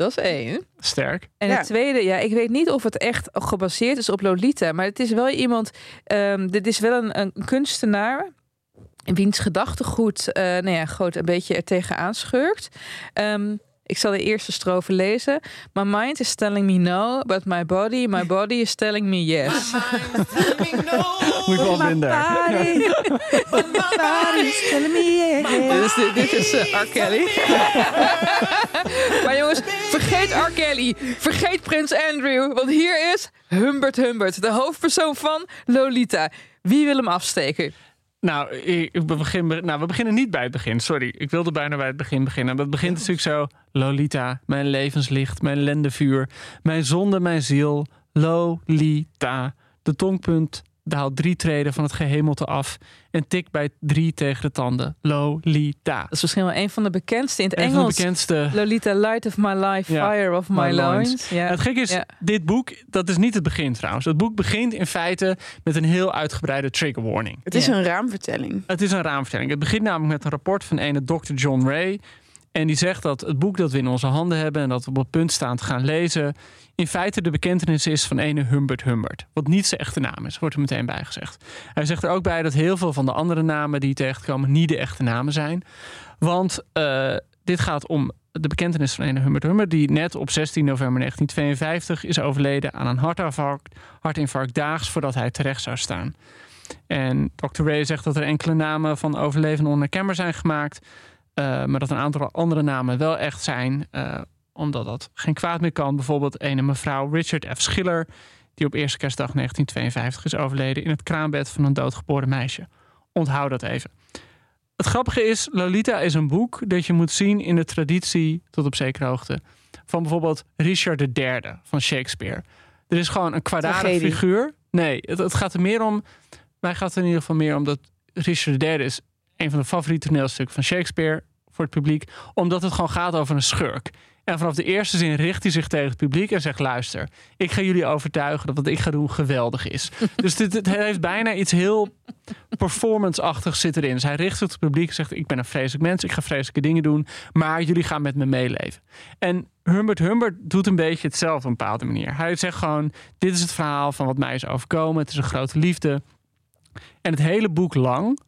Dat is één. Sterk. En Ja. het tweede, ja, ik weet niet of het echt gebaseerd is op Lolita, maar het is wel iemand, ehm, dit is wel een, een kunstenaar wiens gedachtegoed, eh nou ja, groot een beetje er tegenaan schurkt. Ehm, Ik zal de eerste strofe lezen. My mind is telling me no, but my body, my body is telling me yes. Moet je wel vinden. Dit is, dit is uh, R. Kelly. maar jongens, vergeet R. Kelly. Vergeet Prins Andrew. Want hier is Humbert Humbert, de hoofdpersoon van Lolita. Wie wil hem afsteken? Nou, ik, we, beginnen, nou, we beginnen niet bij het begin. Sorry, ik wilde bijna bij het begin beginnen. Maar het begint natuurlijk zo. Lolita, mijn levenslicht, mijn lendevuur. Mijn zonde, mijn ziel. Lolita. De tongpunt daalt drie treden van het gehemelte af en tikt bij drie tegen de tanden. Lolita. Dat is misschien wel een van de bekendste in het Een van de bekendste. Lolita, light of my life, Ja. fire of my, My loins. loins. Ja. Het gekke is, Ja. dit boek, dat is niet het begin trouwens. Het boek begint in feite met een heel uitgebreide trigger warning. Het is Ja. een raamvertelling. Het is een raamvertelling. Het begint namelijk met een rapport van ene Dr. John Ray. En die zegt dat het boek dat we in onze handen hebben en dat we op het punt staan te gaan lezen, in feite de bekentenis is van ene Humbert Humbert. Wat niet zijn echte naam is, wordt er meteen bij gezegd. Hij zegt er ook bij dat heel veel van de andere namen die tegenkomen niet de echte namen zijn. Want eh, dit gaat om de bekentenis van ene Humbert Humbert, die net op 16 november 1952 is overleden aan een hartinfarct, hartinfarct daags voordat hij terecht zou staan. En Dr. Ray zegt dat er enkele namen van overlevenden onherkenbaar zijn gemaakt. eh, maar dat een aantal andere namen wel echt zijn. eh, omdat dat geen kwaad meer kan. Bijvoorbeeld een mevrouw Richard F. Schiller. Die op eerste kerstdag 1952 is overleden in het kraambed van een doodgeboren meisje. Onthoud dat even. Het grappige is, Lolita is een boek dat je moet zien in de traditie, tot op zekere hoogte, van bijvoorbeeld Richard III van Shakespeare. Er is gewoon een kwaadaardig figuur. Nee, het, het gaat er meer om. Mij gaat het in ieder geval meer om dat Richard III is een van de favoriete toneelstukken van Shakespeare voor het publiek, omdat het gewoon gaat over een schurk. En vanaf de eerste zin richt hij zich tegen het publiek en zegt: Luister, ik ga jullie overtuigen dat wat ik ga doen geweldig is. dus dit, het heeft bijna iets heel performance-achtigs zit erin. Dus hij richt zich tot het publiek en zegt: Ik ben een vreselijk mens, ik ga vreselijke dingen doen, maar jullie gaan met me meeleven. En Humbert Humbert doet een beetje hetzelfde op een bepaalde manier. Hij zegt gewoon: Dit is het verhaal van wat mij is overkomen. Het is een grote liefde. En het hele boek lang.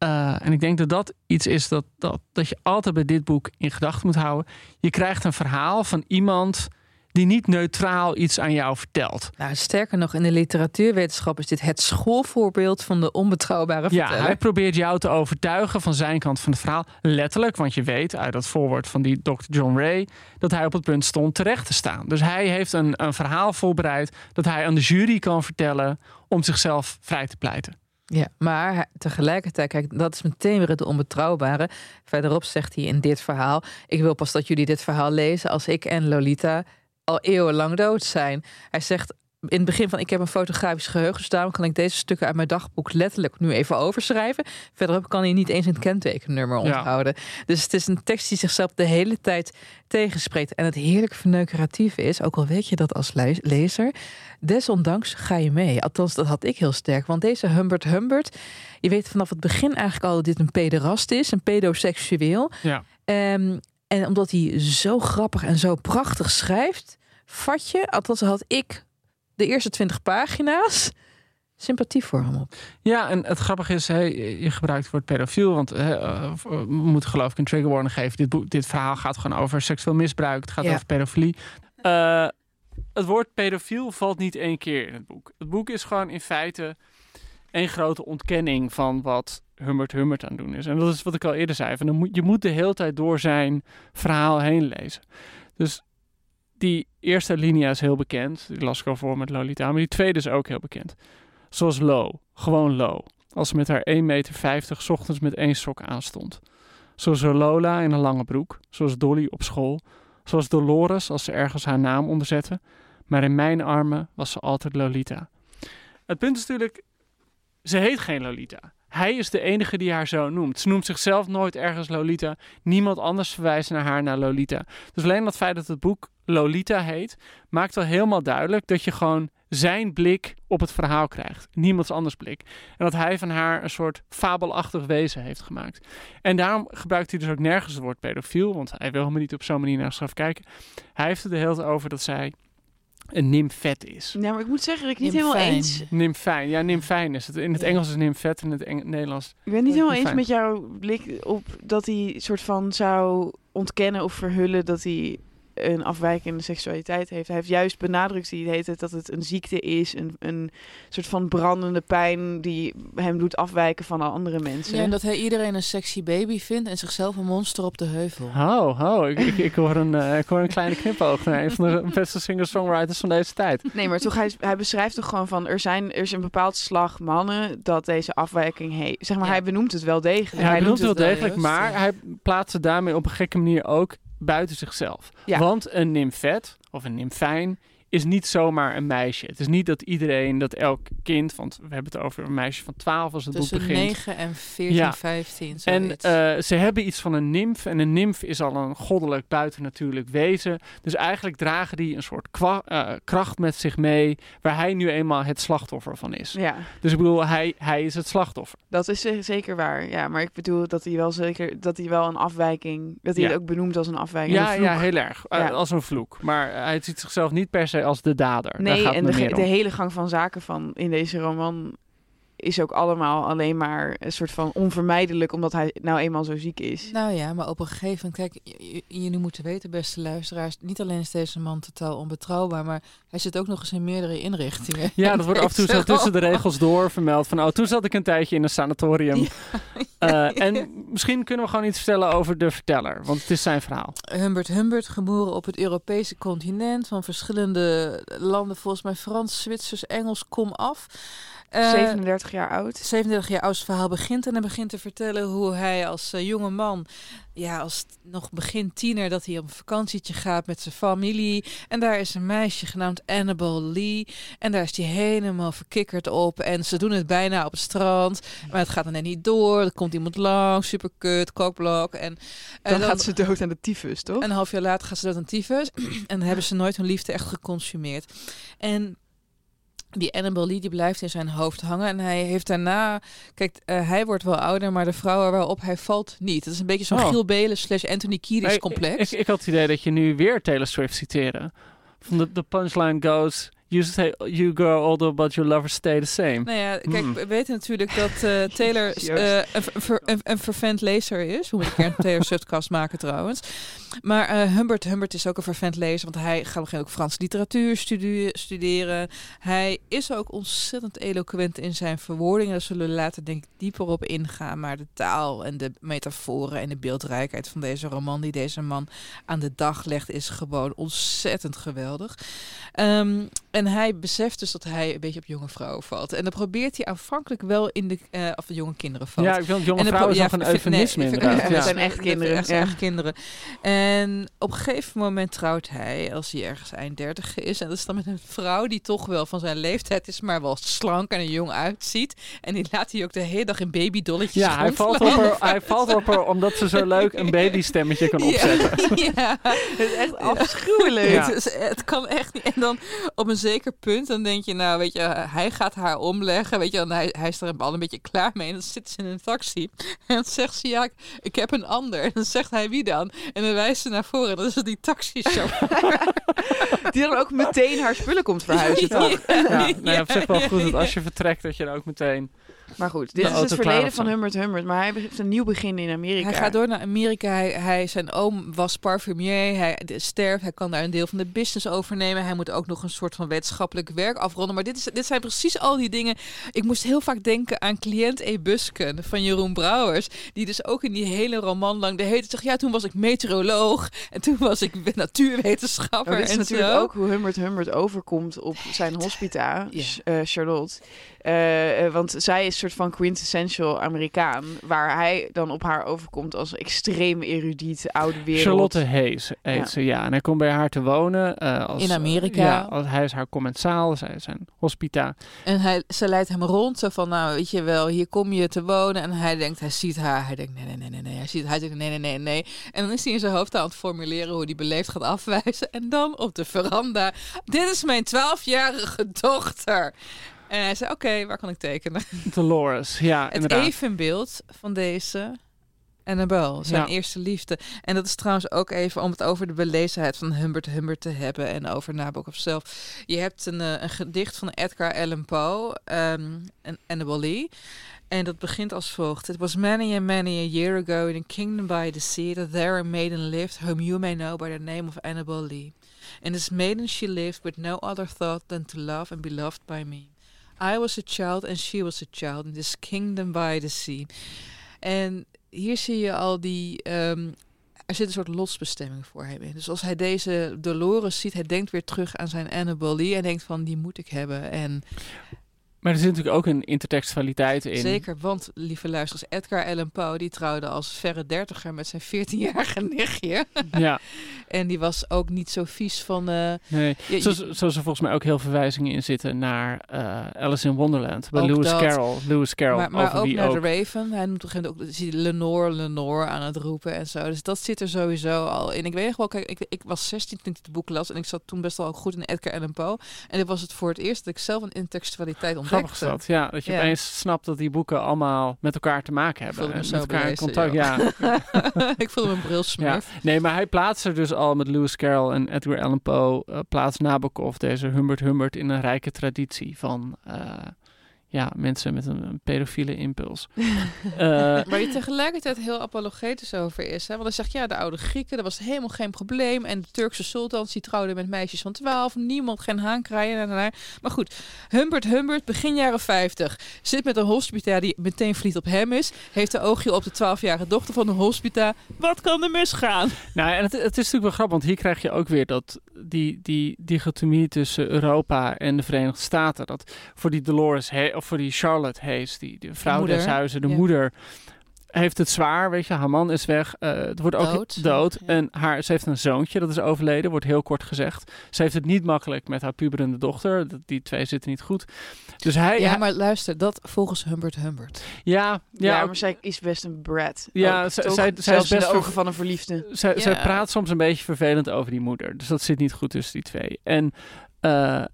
Eh, en ik denk dat dat iets is dat, dat, dat je altijd bij dit boek in gedachten moet houden. Je krijgt een verhaal van iemand die niet neutraal iets aan jou vertelt. Nou, sterker nog, in de literatuurwetenschap is dit het schoolvoorbeeld van de onbetrouwbare Ja, verteller. hij probeert jou te overtuigen van zijn kant van het verhaal. Letterlijk, want je weet uit dat voorwoord van die Dr. John Ray... dat hij op het punt stond terecht te staan. Dus hij heeft een, een verhaal voorbereid... dat hij aan de jury kan vertellen om zichzelf vrij te pleiten. Ja, maar tegelijkertijd, kijk, dat is meteen weer het onbetrouwbare. Verderop zegt hij in dit verhaal: Ik wil pas dat jullie dit verhaal lezen als ik en Lolita al eeuwenlang dood zijn. Hij zegt in het begin van: Ik heb een fotografisch geheugen, dus daarom kan ik deze stukken uit mijn dagboek letterlijk nu even overschrijven. Verderop kan hij niet eens een kentekennummer Ja. onthouden. Dus het is een tekst die zichzelf de hele tijd tegenspreekt. En het heerlijk verneukeratieve is, ook al weet je dat als le- lezer, desondanks ga je mee. Althans, dat had ik heel sterk. Want deze Humbert Humbert, je weet vanaf het begin eigenlijk al dat dit een pederast is, een pedoseksueel. Ja. Ehm, en omdat hij zo grappig en zo prachtig schrijft, vat je, althans had ik de eerste twintig pagina's, sympathie voor hem op. Ja, en het grappige is, hè, je gebruikt het woord pedofiel, want hè, eh, we moeten geloof ik een trigger warning geven. Dit, boek, dit verhaal gaat gewoon over seksueel misbruik, het gaat Ja. over pedofilie. Eh, het woord pedofiel valt niet één keer in het boek. Het boek is gewoon in feite één grote ontkenning van wat Humbert Humbert aan het doen is. En dat is wat ik al eerder zei, van dan moet, je moet de hele tijd door zijn verhaal heen lezen. Dus die eerste linia is heel bekend, die las ik al voor met Lolita, maar die tweede is ook heel bekend. Zoals Lo, gewoon Lo. Als ze met haar 1,50 meter ochtends met één sok aanstond. Zoals Lola in een lange broek. Zoals Dolly op school. Zoals Dolores als ze ergens haar naam onderzette. Maar in mijn armen was ze altijd Lolita. Het punt is natuurlijk, ze heet geen Lolita. Hij is de enige die haar zo noemt. Ze noemt zichzelf nooit ergens Lolita. Niemand anders verwijst naar haar naar Lolita. Dus alleen dat feit dat het boek Lolita heet, maakt wel helemaal duidelijk dat je gewoon zijn blik op het verhaal krijgt. Niemands anders blik. En dat hij van haar een soort fabelachtig wezen heeft gemaakt. En daarom gebruikt hij dus ook nergens het woord pedofiel, want hij wil helemaal niet op zo'n manier naar zichzelf kijken. Hij heeft het de hele tijd over dat zij een nymfet is. Ja, maar ik moet zeggen dat ik niet Nymfijn. helemaal eens. Nymfijn, ja, nymfijn is het. In het Engels is nymfet en in het Eng- Nederlands. Ik ben niet helemaal eens met jouw blik op dat hij soort van zou ontkennen of verhullen dat hij een afwijkende seksualiteit heeft. Hij heeft juist benadrukt die heet het, dat het een ziekte is, een, een soort van brandende pijn die hem doet afwijken van al andere mensen. Ja, en dat hij iedereen een sexy baby vindt en zichzelf een monster op de heuvel. Oh, oh ik, ik, ik hoor, een, uh, ik hoor een kleine knipoog naar een van de beste singer-songwriters van deze tijd. Nee, maar toch, hij, hij beschrijft toch gewoon van, er, zijn, er is een bepaald slag mannen dat deze afwijking heeft. Zeg maar, Ja. hij benoemt het wel degelijk. Ja, hij noemt bedoelt wel het, degelijk, juist, maar hij plaatst het daarmee op een gekke manier ook buiten zichzelf. Ja. Want een nymfet of een nymfijn is niet zomaar een meisje. Het is niet dat iedereen, dat elk kind, want we hebben het over een meisje van 12 als het boek Tussen begint. 9 en 14, Ja. 15. En eh, ze hebben iets van een nimf. En een nimf is al een goddelijk buitennatuurlijk wezen. Dus eigenlijk dragen die een soort kwa- eh, kracht met zich mee. Waar hij nu eenmaal het slachtoffer van is. Ja, Dus ik bedoel, hij, hij is het slachtoffer. dat is ze- zeker waar. Ja, maar ik bedoel dat hij wel zeker dat hij wel een afwijking, dat hij Ja. het ook benoemt als een afwijking. Ja, een ja, heel erg. Eh, Ja. als een vloek. Maar hij ziet zichzelf niet per se als de dader. Daar Nee, gaat en de, hele gang van zaken van in deze roman is ook allemaal alleen maar een soort van onvermijdelijk, omdat hij nou eenmaal zo ziek is. Nou ja, maar op een gegeven moment, kijk, jullie moeten weten, beste luisteraars, niet alleen is deze man totaal onbetrouwbaar, maar hij zit ook nog eens in meerdere inrichtingen. Ja, dat wordt af en toe zo tussen de regels door vermeld. Van, oh, toen zat ik een tijdje in een sanatorium. Eh, en misschien kunnen we gewoon iets vertellen over de verteller. Want het is zijn verhaal. Humbert Humbert, geboren op het Europese continent, van verschillende landen, volgens mij Frans, Zwitsers, Engels, kom af. Eh, 37 jaar oud. 37 jaar oud verhaal begint en hij begint te vertellen hoe hij als eh, jonge man, ja, als nog begin tiener, dat hij op een vakantietje gaat met zijn familie. En daar is een meisje genaamd Annabel Lee. En daar is hij helemaal verkikkerd op. En ze doen het bijna op het strand. Maar het gaat dan net niet door. Er komt iemand langs, superkut, kokblok. En, eh, Dan, gaat ze dood aan de tyfus, toch? een half jaar later gaan ze dood aan tyfus. en dan hebben ze nooit hun liefde echt geconsumeerd. En die Annabel Lee die blijft in zijn hoofd hangen. En hij heeft daarna... Kijk, eh, hij wordt wel ouder, maar de vrouw er wel op, hij valt niet. Het is een beetje zo'n Oh. Giel Belen slash Anthony Kiedis Ik- complex. Ik, ik, had het idee dat je nu weer Taylor Swift citeren. Van de, de punchline goes... You, say, you grow older, but your lovers stay the same. Nou ja, kijk, Hmm. we weten natuurlijk dat eh, Taylor eh, een, ver- een, een vervent lezer is. We moeten een keer een Taylor Swift-cast maken trouwens. Maar eh, Humbert, Humbert is ook een vervent lezer, want hij gaat op een gegeven moment ook Frans literatuur studeren. Hij is ook ontzettend eloquent in zijn verwoordingen. Daar zullen we later denk ik dieper op ingaan. Maar de taal en de metaforen en de beeldrijkheid van deze roman die deze man aan de dag legt, is gewoon ontzettend geweldig. Ehm, en hij beseft dus dat hij een beetje op jonge vrouwen valt. En dan probeert hij aanvankelijk wel in de, eh of de jonge kinderen valt. Ja, ik vind jonge En dan vrouwen is nog een nee, eufemisme ik inderdaad. Ja, Ja. dat zijn echt kinderen, Echt, ja. echt kinderen. En op een gegeven moment trouwt hij, als hij ergens eind dertig is. En dat is dan met een vrouw die toch wel van zijn leeftijd is, maar wel slank en er jong uitziet. En die laat hij ook de hele dag in babydolletjes Ja, hij valt, op haar, hij valt op haar omdat ze zo leuk een babystemmetje kan opzetten. Ja, ja. Het is echt afschuwelijk. Ja. Het, is- het kan echt niet. En dan op een zeker punt, dan denk je, nou, weet je, hij gaat haar omleggen. Weet je, en hij, hij is er al een beetje klaar mee. En dan zit ze in een taxi. En dan zegt ze, ja, ik, ik heb een ander. En dan zegt hij, wie dan? En dan wijst ze naar voren. Dat is die taxichauffeur. Die dan ook meteen haar spullen komt verhuizen, toch? Ja, nee, op zich wel goed dat als je vertrekt dat je er ook meteen... Maar goed, De dit is het verleden van. Humbert Humbert. Maar hij heeft een nieuw begin in Amerika. Hij gaat door naar Amerika. Hij, hij, zijn oom was parfumier. Hij sterft. Hij kan daar een deel van de business overnemen. Hij moet ook nog een soort van wetenschappelijk werk afronden. Maar dit, is, dit zijn precies al die dingen. Ik moest heel vaak denken aan cliënt E. Busken van Jeroen Brouwers. Die dus ook in die hele roman lang de hele zegt... Ja, toen was ik meteoroloog. En toen was ik natuurwetenschapper. Dit is en natuurlijk zo. ook hoe Humbert Humbert overkomt op zijn hospita, Ja. Eh, Charlotte. Eh, eh, want zij is een soort van quintessential Amerikaan. Waar hij dan op haar overkomt als extreem erudiet, oude wereld. Charlotte Hayes heet Ja. ze, ja. En hij komt bij haar te wonen. eh, als, In Amerika. Ja, als, hij is haar commensaal, zij is zijn hospita. En hij, ze leidt hem rond, zo van, nou, weet je wel, hier kom je te wonen. En hij denkt, hij ziet haar, hij denkt, nee, nee, nee, nee, nee. Hij, ziet, hij zegt, nee, nee, nee, nee. En dan is hij in zijn hoofd aan het formuleren hoe hij beleefd gaat afwijzen. En dan op de veranda, dit is mijn twaalfjarige dochter. En hij zei, oké, waar kan ik tekenen? Dolores, ja, Het inderdaad. evenbeeld van deze Annabel, zijn Ja. eerste liefde. En dat is trouwens ook even om het over de belezenheid van Humbert Humbert te hebben en over Nabokov zelf. Je hebt een, eh, een gedicht van Edgar Allan Poe, ehm en Annabel Lee. En dat begint als volgt. It was many and many a year ago in a kingdom by the sea that there a maiden lived whom you may know by the name of Annabel Lee. And this maiden she lived with no other thought than to love and be loved by me. I was a child and she was a child in this kingdom by the sea. En hier zie je al die... ehm, er zit een soort lotsbestemming voor hem in. Dus als hij deze Dolores ziet, hij denkt weer terug aan zijn Annabel Lee en denkt van, die moet ik hebben. En Maar er zit natuurlijk ook een intertextualiteit in. Zeker, want lieve luisteraars, Edgar Allan Poe die trouwde als verre dertiger met zijn 14-jarige nichtje. Ja, En die was ook niet zo vies van. eh, nee. je- Zoals, zoals er volgens mij ook heel verwijzingen in zitten naar eh, Alice in Wonderland. Bij Lewis dat. Carroll. Lewis Carroll, maar maar over ook naar ook. de Raven. Hij noemt op een gegeven moment ook zie Lenore, Lenore aan het roepen en zo. Dus dat zit er sowieso al in. Ik weet nog wel, kijk, ik, ik was 16 toen ik het boek las en ik zat toen best wel goed in Edgar Allan Poe. En dit was het voor het eerst dat ik zelf een intertextualiteit Grappig is dat, ja. Dat je Ja. opeens snapt dat die boeken allemaal met elkaar te maken hebben. En met elkaar in contact, ja. ik voelde me een brilsmurf. Nee, maar hij plaatst er dus al met Lewis Carroll en Edgar Allan Poe... eh, plaatst Nabokov, deze Humbert Humbert, in een rijke traditie van... eh, ja, mensen met een, een pedofiele impuls. Eh, Waar hij tegelijkertijd heel apologetisch over is. Hè? Want hij zegt, ja, de oude Grieken, dat was helemaal geen probleem. En de Turkse sultans, die trouwden met meisjes van 12. Niemand, geen haankraaien. en daarna. Maar goed, Humbert Humbert, begin jaren 50. Zit met een hospita die meteen verliefd op hem is. Heeft een oogje op de 12-jarige dochter van de hospita. Wat kan er misgaan? Nou, en het, het is natuurlijk wel grappig, want hier krijg je ook weer dat die, die dichotomie tussen Europa en de Verenigde Staten. Dat voor die Dolores, Hay, of voor die Charlotte Hayes, die de vrouw moeder, des huizen, de ja. moeder, heeft het zwaar, weet je. Haar man is weg, eh, het wordt ook Dood. dood. Ja. En haar, ze heeft een zoontje, dat is overleden, wordt heel kort gezegd. Ze heeft het niet makkelijk met haar puberende dochter, dat- die twee zitten niet goed. Dus hij, Ja, hij- maar luister, dat volgens Humbert Humbert. ja, ja, Ja, ook- maar zij is best een brat. Ja, Ook, zij- zij- zij is best de ogen van een verliefde. zij, zij praat soms een beetje vervelend over die moeder. Dus dat zit niet goed tussen die twee. En eh,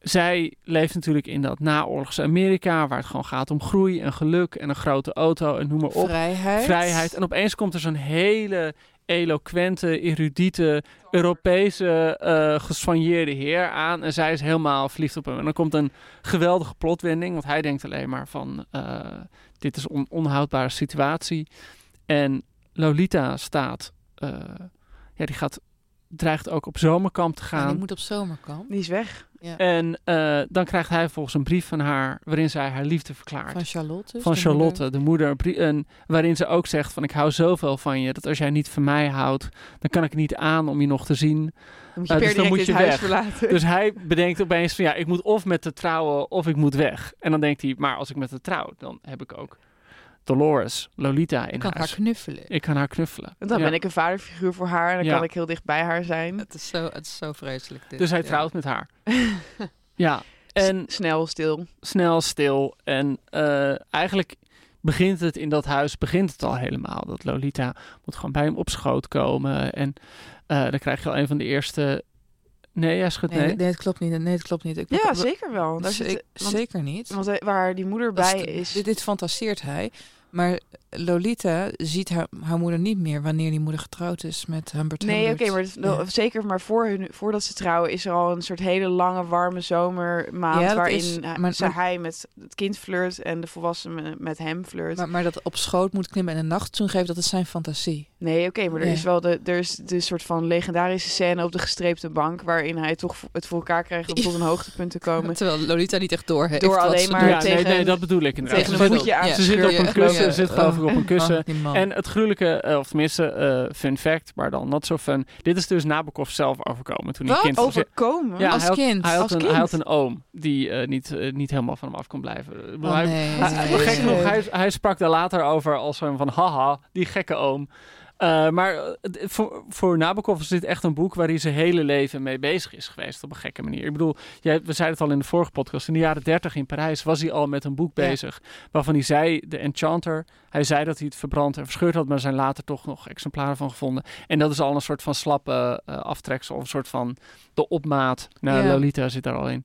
zij leeft natuurlijk in dat naoorlogse Amerika, waar het gewoon gaat om groei en geluk en een grote auto en noem maar op. Vrijheid. Vrijheid. En opeens komt er zo'n hele eloquente, erudite, Europese, gesoigneerde heer aan. En zij is helemaal verliefd op hem. En dan komt een geweldige plotwending, want hij denkt alleen maar van... eh, dit is een on- onhoudbare situatie. En Lolita staat... eh, ja, die gaat, dreigt ook op zomerkamp te En gaan. die moet op zomerkamp. Die is weg. En eh, dan krijgt hij volgens een brief van haar... waarin zij haar liefde verklaart Van Charlotte. dus van de Charlotte, moeder. de moeder, een- waarin ze ook zegt van ik hou zoveel van je, dat als jij niet van mij houdt, dan kan ik niet aan om je nog te zien. Dan moet je Eh, dus dan moet dit je huis weg. verlaten. Dus hij bedenkt opeens van ja, ik moet of met de trouwen of ik moet weg. En dan denkt hij, maar als ik met de trouw, dan heb ik ook Dolores, Lolita in Ik kan haar huis. knuffelen. Ik kan haar knuffelen. Want dan Ja. ben ik een vaderfiguur voor haar en dan Ja. kan ik heel dicht bij haar zijn. Het is zo, het is zo vreselijk. Dit. Dus hij Ja. trouwt met haar. ja, en S- Snel, stil. snel, stil. En eh, eigenlijk begint het in dat huis, begint het al helemaal. Dat Lolita moet gewoon bij hem op schoot komen. En eh, dan krijg je al een van de eerste... Nee, jij schudt Nee, nee. nee, het klopt niet. Nee, het klopt niet. Ik, Ja, zeker wel. Daar zit, want, zeker niet. want hij- waar die moeder bij is- is. Dit, dit fantaseert hij. Maar Lolita ziet haar, haar moeder niet meer wanneer die moeder getrouwd is met Humbert Nee, oké, maar het- Ja. zeker, maar voor hun, voordat ze trouwen is er al een soort hele lange, warme zomermaand Ja, waarin is- hij- maar- ze- maar- hij met het kind flirt en de volwassene met hem flirt. Maar, maar dat op schoot moet klimmen en een nachtzoen geven, dat is zijn fantasie. nee, oké, maar er Ja. is wel de, er is de soort van legendarische scène op de gestreepte bank waarin hij toch het voor elkaar krijgt om tot een hoogtepunt te komen. Terwijl Lolita niet echt door heeft. Door alleen maar tegen- nee, nee, dat bedoel ik inderdaad. tegen Ze een zit- voetje aan ze zit op een kussen, zit geloof ik op een oh, kussen. man. En het gruwelijke, eh, of tenminste, eh, fun fact, maar dan not zo fun. Dit is dus Nabokov zelf overkomen toen hij kind was. Overkomen? Ja, Als hij had, kind? Hij had, Als een, kind? hij had een oom die eh, niet, eh, niet helemaal van hem af kon blijven. Oh, hij, nee, hij- nee, gek genoeg, hij, hij sprak daar later over als een van haha, die gekke oom. Eh, maar eh, voor, voor Nabokov is dit echt een boek waar hij zijn hele leven mee bezig is geweest op een gekke manier. Ik bedoel, jij, we zeiden het al in de vorige podcast, in de jaren 30 in Parijs was hij al met een boek Ja. bezig. Waarvan hij zei, de Enchanter, hij zei dat hij het verbrand en verscheurd had, maar er zijn later toch nog exemplaren van gevonden. En dat is al een soort van slappe eh, aftreksel, of een soort van de opmaat naar Ja. Lolita zit daar al in.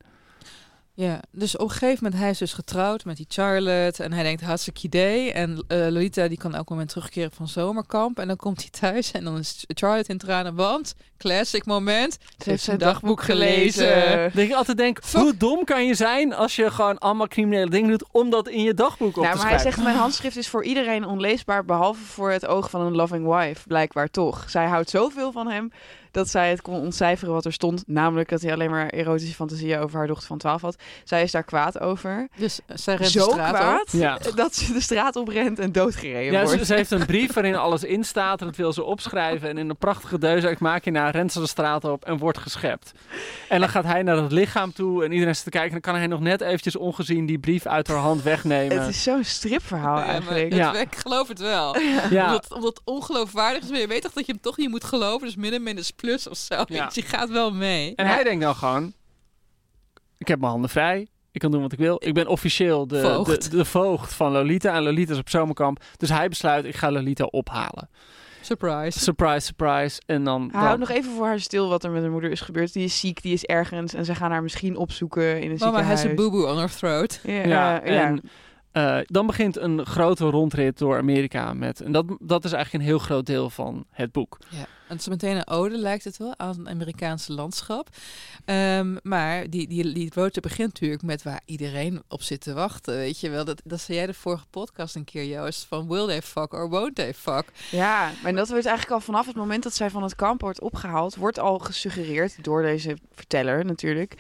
Ja, dus op een gegeven moment, hij is dus getrouwd met die Charlotte. En hij denkt, hartstikke idee. En eh, Lolita, die kan elk moment terugkeren van zomerkamp. En dan komt hij thuis en dan is Charlotte in tranen. Want, classic moment, ze heeft zijn dagboek gelezen. Dat ik altijd denk, hoe dom kan je zijn als je gewoon allemaal criminele dingen doet om dat in je dagboek op Nou, te maar hij zegt, mijn handschrift is voor iedereen onleesbaar, behalve voor het oog van een loving wife, blijkbaar toch. Zij houdt zoveel van hem dat zij het kon ontcijferen wat er stond. Namelijk dat hij alleen maar erotische fantasieën over haar dochter van 12 had. Zij is daar kwaad over. Dus zij rent Zo de straat kwaad op. Ja. dat ze de straat oprent en doodgereden Ja, wordt. ze, ze heeft een brief waarin alles in staat en dat wil ze opschrijven. En in een prachtige deuzakmachina rent ze de straat op en wordt geschept. En dan gaat hij naar het lichaam toe en iedereen zit te kijken. En dan kan hij nog net eventjes ongezien die brief uit haar hand wegnemen. Het is zo'n stripverhaal Ja, eigenlijk. het- Ja. Ik geloof het wel. ja, Omdat, omdat het ongeloofwaardig is. Maar je weet toch dat je hem toch niet moet geloven. Dus min minus plus of zo. Ja. Dus je gaat wel mee. en hij denkt dan gewoon, ik heb mijn handen vrij. Ik kan doen wat ik wil. Ik ben officieel de Voogd. De, de voogd van Lolita. En Lolita is op zomerkamp. Dus hij besluit, ik ga Lolita ophalen. Surprise. Surprise, surprise. En dan... Hij dan- houdt nog even voor haar stil wat er met haar moeder is gebeurd. Die is ziek, die is ergens. En ze gaan haar misschien opzoeken in een Mama ziekenhuis. has a boo-boo on her throat. Ja, Ja, ja. en eh, dan begint een grote rondrit door Amerika. Met, en dat, dat is eigenlijk een heel groot deel van het boek. Ja, het is meteen een ode, lijkt het wel, aan het Amerikaanse landschap. Ehm, maar die, die, die roadtrip begint natuurlijk met waar iedereen op zit te wachten. Weet je wel, dat, dat zei jij de vorige podcast een keer, Joost, van will they fuck or won't they fuck? Ja, maar dat wordt eigenlijk al vanaf het moment dat zij van het kamp wordt opgehaald, wordt al gesuggereerd door deze verteller natuurlijk,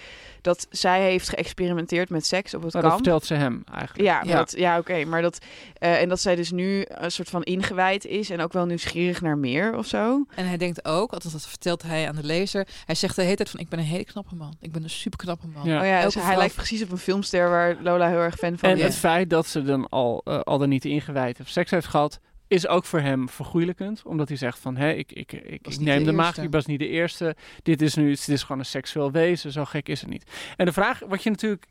dat zij heeft geëxperimenteerd met seks op het Nou, dat vertelt ze hem eigenlijk. Ja, Ja. Dat, ja oké. Maar dat, eh, en dat zij dus nu een soort van ingewijd is en ook wel nieuwsgierig naar meer of zo. En hij denkt ook, althans dat vertelt hij aan de lezer, hij zegt de hele tijd van ik ben een hele knappe man. Ik ben een super knappe man. Ja. Oh ja, dus hij vrouw- lijkt precies op een filmster waar Lola heel erg fan van En is. het feit dat ze dan al, eh, al dan niet ingewijd of seks heeft gehad, is ook voor hem vergoeilijkend. Omdat hij zegt van, hé, ik, ik, ik, ik neem de de eerste. ik was niet de eerste. Dit is nu, het is gewoon een seksueel wezen, zo gek is het niet. En de vraag, wat je natuurlijk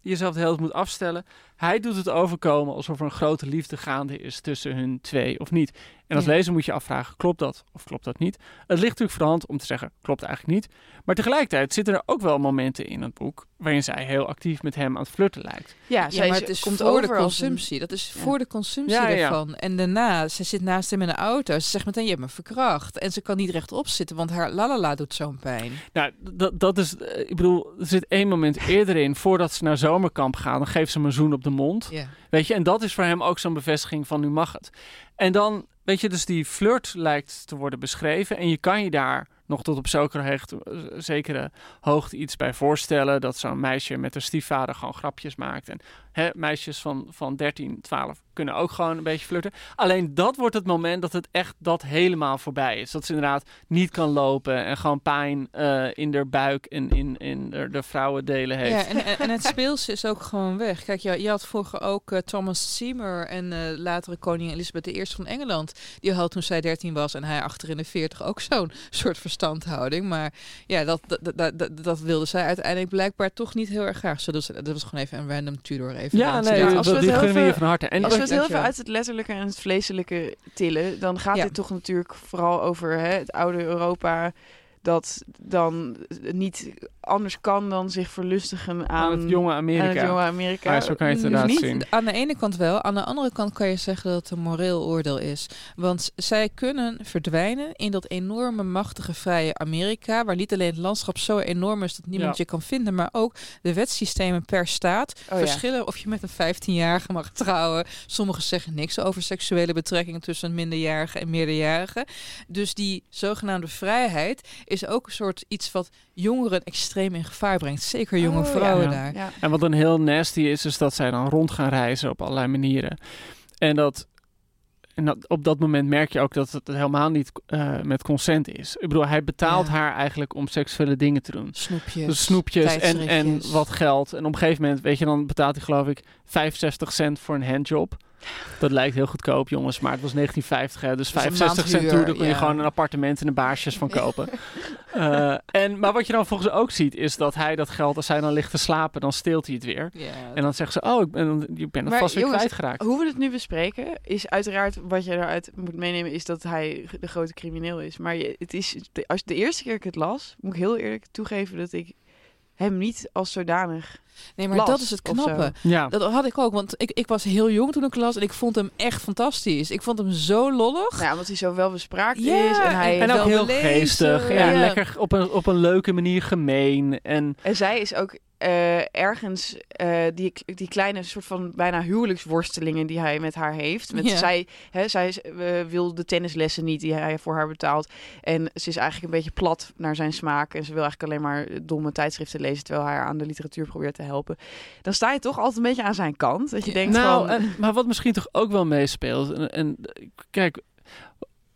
jezelf de hele tijd moet afstellen. Hij doet het overkomen alsof er een grote liefde gaande is tussen hun twee of niet. En als Ja. lezer moet je afvragen, klopt dat of klopt dat niet? Het ligt natuurlijk voor de hand om te zeggen, klopt eigenlijk niet. Maar tegelijkertijd zitten er ook wel momenten in het boek waarin zij heel actief met hem aan het flirten lijkt. ja, maar het is komt voor de een- consumptie. Dat is Ja. voor de consumptie Ja, ja, ja. ervan. En daarna, ze zit naast hem in de auto. Ze zegt meteen, je hebt me verkracht. En ze kan niet rechtop zitten, want haar lalala doet zo'n pijn. Nou, dat, dat is, eh, ik bedoel, er zit één moment eerder in, voordat ze naar zomerkamp gaan, dan geeft ze hem een zoen op de mond. Weet je, en dat is voor hem ook zo'n bevestiging van nu mag het. En dan, weet je, dus die flirt lijkt te worden beschreven. En je kan je daar nog tot op zekere, hecht- zekere hoogte iets bij voorstellen. Dat zo'n meisje met haar stiefvader gewoon grapjes maakt. En hè, meisjes van, van 13, 12 kunnen ook gewoon een beetje flirten. Alleen dat wordt het moment dat het echt dat helemaal voorbij is. Dat ze inderdaad niet kan lopen en gewoon pijn eh, in haar buik en in, in de, de vrouwendelen heeft. Ja, en, en, en het speelse is ook gewoon weg. Kijk, je, je had vroeger ook eh, Thomas Seymour en eh latere koningin Elizabeth I van Engeland. Die had toen zij 13 was en hij achter in de 40 ook zo'n soort verstandhouding. Maar ja, dat, dat, dat, dat, dat wilde zij uiteindelijk blijkbaar toch niet heel erg graag. Zo, dus dat was gewoon even een random Tudor even. Ja, nee, Ja, als we het heel even- van harte. En Als we het heel even uit het letterlijke en het vleeselijke tillen, dan gaat Ja. dit toch natuurlijk vooral over hè, het oude Europa. Dat dan niet anders kan dan zich verlustigen aan, aan het jonge Amerika. aan het jonge Amerika. Ja, zo kan je het Dus inderdaad niet- zien. Aan de ene kant wel. Aan de andere kant kan je zeggen dat het een moreel oordeel is. Want zij kunnen verdwijnen in dat enorme, machtige, vrije Amerika. Waar niet alleen het landschap zo enorm is dat niemand Ja. je kan vinden. Maar ook de wetsystemen per staat Oh ja. verschillen of je met een 15-jarige mag trouwen. Sommigen zeggen niks over seksuele betrekkingen tussen minderjarigen en meerderjarigen. Dus die zogenaamde vrijheid is ook een soort iets wat jongeren extreem in gevaar brengt. Zeker jonge Oh, vrouwen Ja. daar. Ja. En wat dan heel nasty is, is dat zij dan rond gaan reizen op allerlei manieren. En dat, en dat op dat moment merk je ook dat het helemaal niet eh, met consent is. Ik bedoel, hij betaalt Ja. haar eigenlijk om seksuele dingen te doen. Snoepjes. Dus snoepjes en, en wat geld. En op een gegeven moment, weet je, dan betaalt hij geloof ik 65 cent voor een handjob. Dat lijkt heel goedkoop, jongens, maar het was 1950, hè, dus Dat is een 65 cent toe, daar kon je gewoon een appartement en een baarsjes van kopen. Eh, en, maar wat je dan volgens ook ziet, is dat hij dat geld, als hij dan ligt te slapen, dan steelt hij het weer. En dan zeggen ze, oh, ik ben, ik ben vast weer jongens, kwijtgeraakt. Hoe we het nu bespreken, is uiteraard wat je eruit moet meenemen, is dat hij de grote crimineel is. Maar je, het is, de, als de eerste keer ik het las, moet ik heel eerlijk toegeven dat ik hem niet als zodanig. Nee, maar las dat is het knappe. Ja. Dat had ik ook, want ik, ik was heel jong toen ik las en ik vond hem echt fantastisch. Ik vond hem zo lollig. Nou, ja, omdat hij zo wel bespraakt Ja, is. En, hij en En ook wel heel geestig. En ja. lekker op een, op een leuke manier gemeen. En En zij is ook eh, ergens eh, die, die kleine soort van bijna huwelijksworstelingen die hij met haar heeft. Met Ja. zij, hè, zij eh, wil de tennislessen niet die hij voor haar betaalt. En ze is eigenlijk een beetje plat naar zijn smaak. En ze wil eigenlijk alleen maar domme tijdschriften lezen terwijl hij haar aan de literatuur probeert te helpen. Dan sta je toch altijd een beetje aan zijn kant. Dat je denkt nou, van... en- maar wat misschien toch ook wel meespeelt. En, en kijk,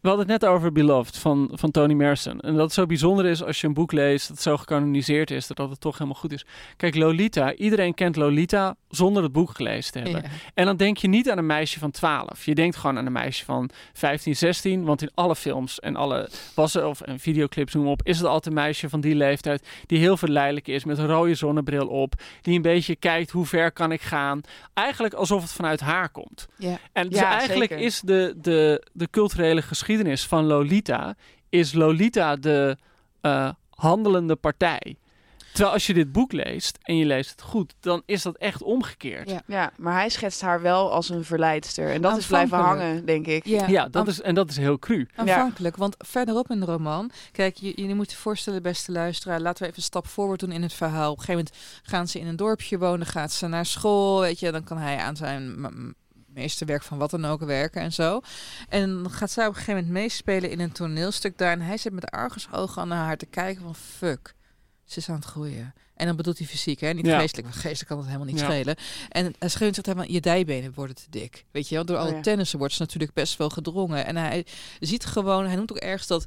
we hadden het net over Beloved van, van Toni Morrison. En dat het zo bijzonder is als je een boek leest dat zo gecanoniseerd is, dat het toch helemaal goed is. Kijk, Lolita, iedereen kent Lolita zonder het boek gelezen te hebben. Ja. En dan denk je niet aan een meisje van 12. Je denkt gewoon aan een meisje van 15, 16. Want in alle films en alle wassen of en videoclips, noem op, is het altijd een meisje van die leeftijd. Die heel verleidelijk is, met een rode zonnebril op. Die een beetje kijkt hoe ver kan ik gaan. Eigenlijk alsof het vanuit haar komt. Ja. En dus Ja, eigenlijk zeker. is de, de, de culturele geschiedenis van Lolita. Is Lolita de eh, handelende partij. Terwijl als je dit boek leest en je leest het goed, dan is dat echt omgekeerd. Ja. Ja, maar hij schetst haar wel als een verleidster. En dat is blijven hangen, denk ik. Ja, Ja, dat is, en dat is heel cru. aanvankelijk. Want verderop in de roman, kijk, je, je moet je voorstellen, beste luisteraar, laten we even een stap voorwaarts doen in het verhaal. Op een gegeven moment gaan ze in een dorpje wonen, gaat ze naar school, weet je, dan kan hij aan zijn meesterwerk van wat dan ook werken en zo. En dan gaat zij op een gegeven moment meespelen in een toneelstuk daar en hij zit met argusogen naar haar te kijken van fuck, ze is aan het groeien. En dan bedoelt hij fysiek, hè? niet Ja. geestelijk. Want geestelijk kan het helemaal niet Ja. schelen. En hij schreeuwt zegt hij van, je dijbenen worden te dik. Weet je wel, door Oh alle ja. tennissen wordt ze natuurlijk best wel gedrongen. En hij ziet gewoon, hij noemt ook ergens dat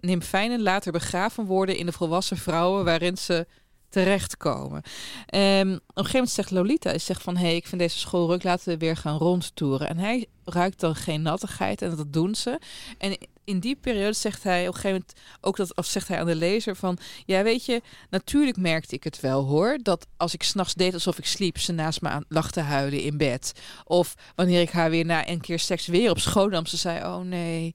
nymfijnen later begraven worden in de volwassen vrouwen waarin ze terechtkomen. Ehm, op een gegeven moment zegt Lolita, hij zegt van, hé, hey, ik vind deze school ruk, laten we weer gaan rondtoeren. En hij ruikt dan geen nattigheid en dat doen ze. En in die periode zegt hij op een gegeven moment ook dat, of zegt hij aan de lezer van, ja, weet je, natuurlijk merkte ik het wel hoor, dat als ik s'nachts deed alsof ik sliep, ze naast me aan lag te huilen in bed. Of wanneer ik haar weer na een keer seks weer op schoot nam, ze zei, oh nee.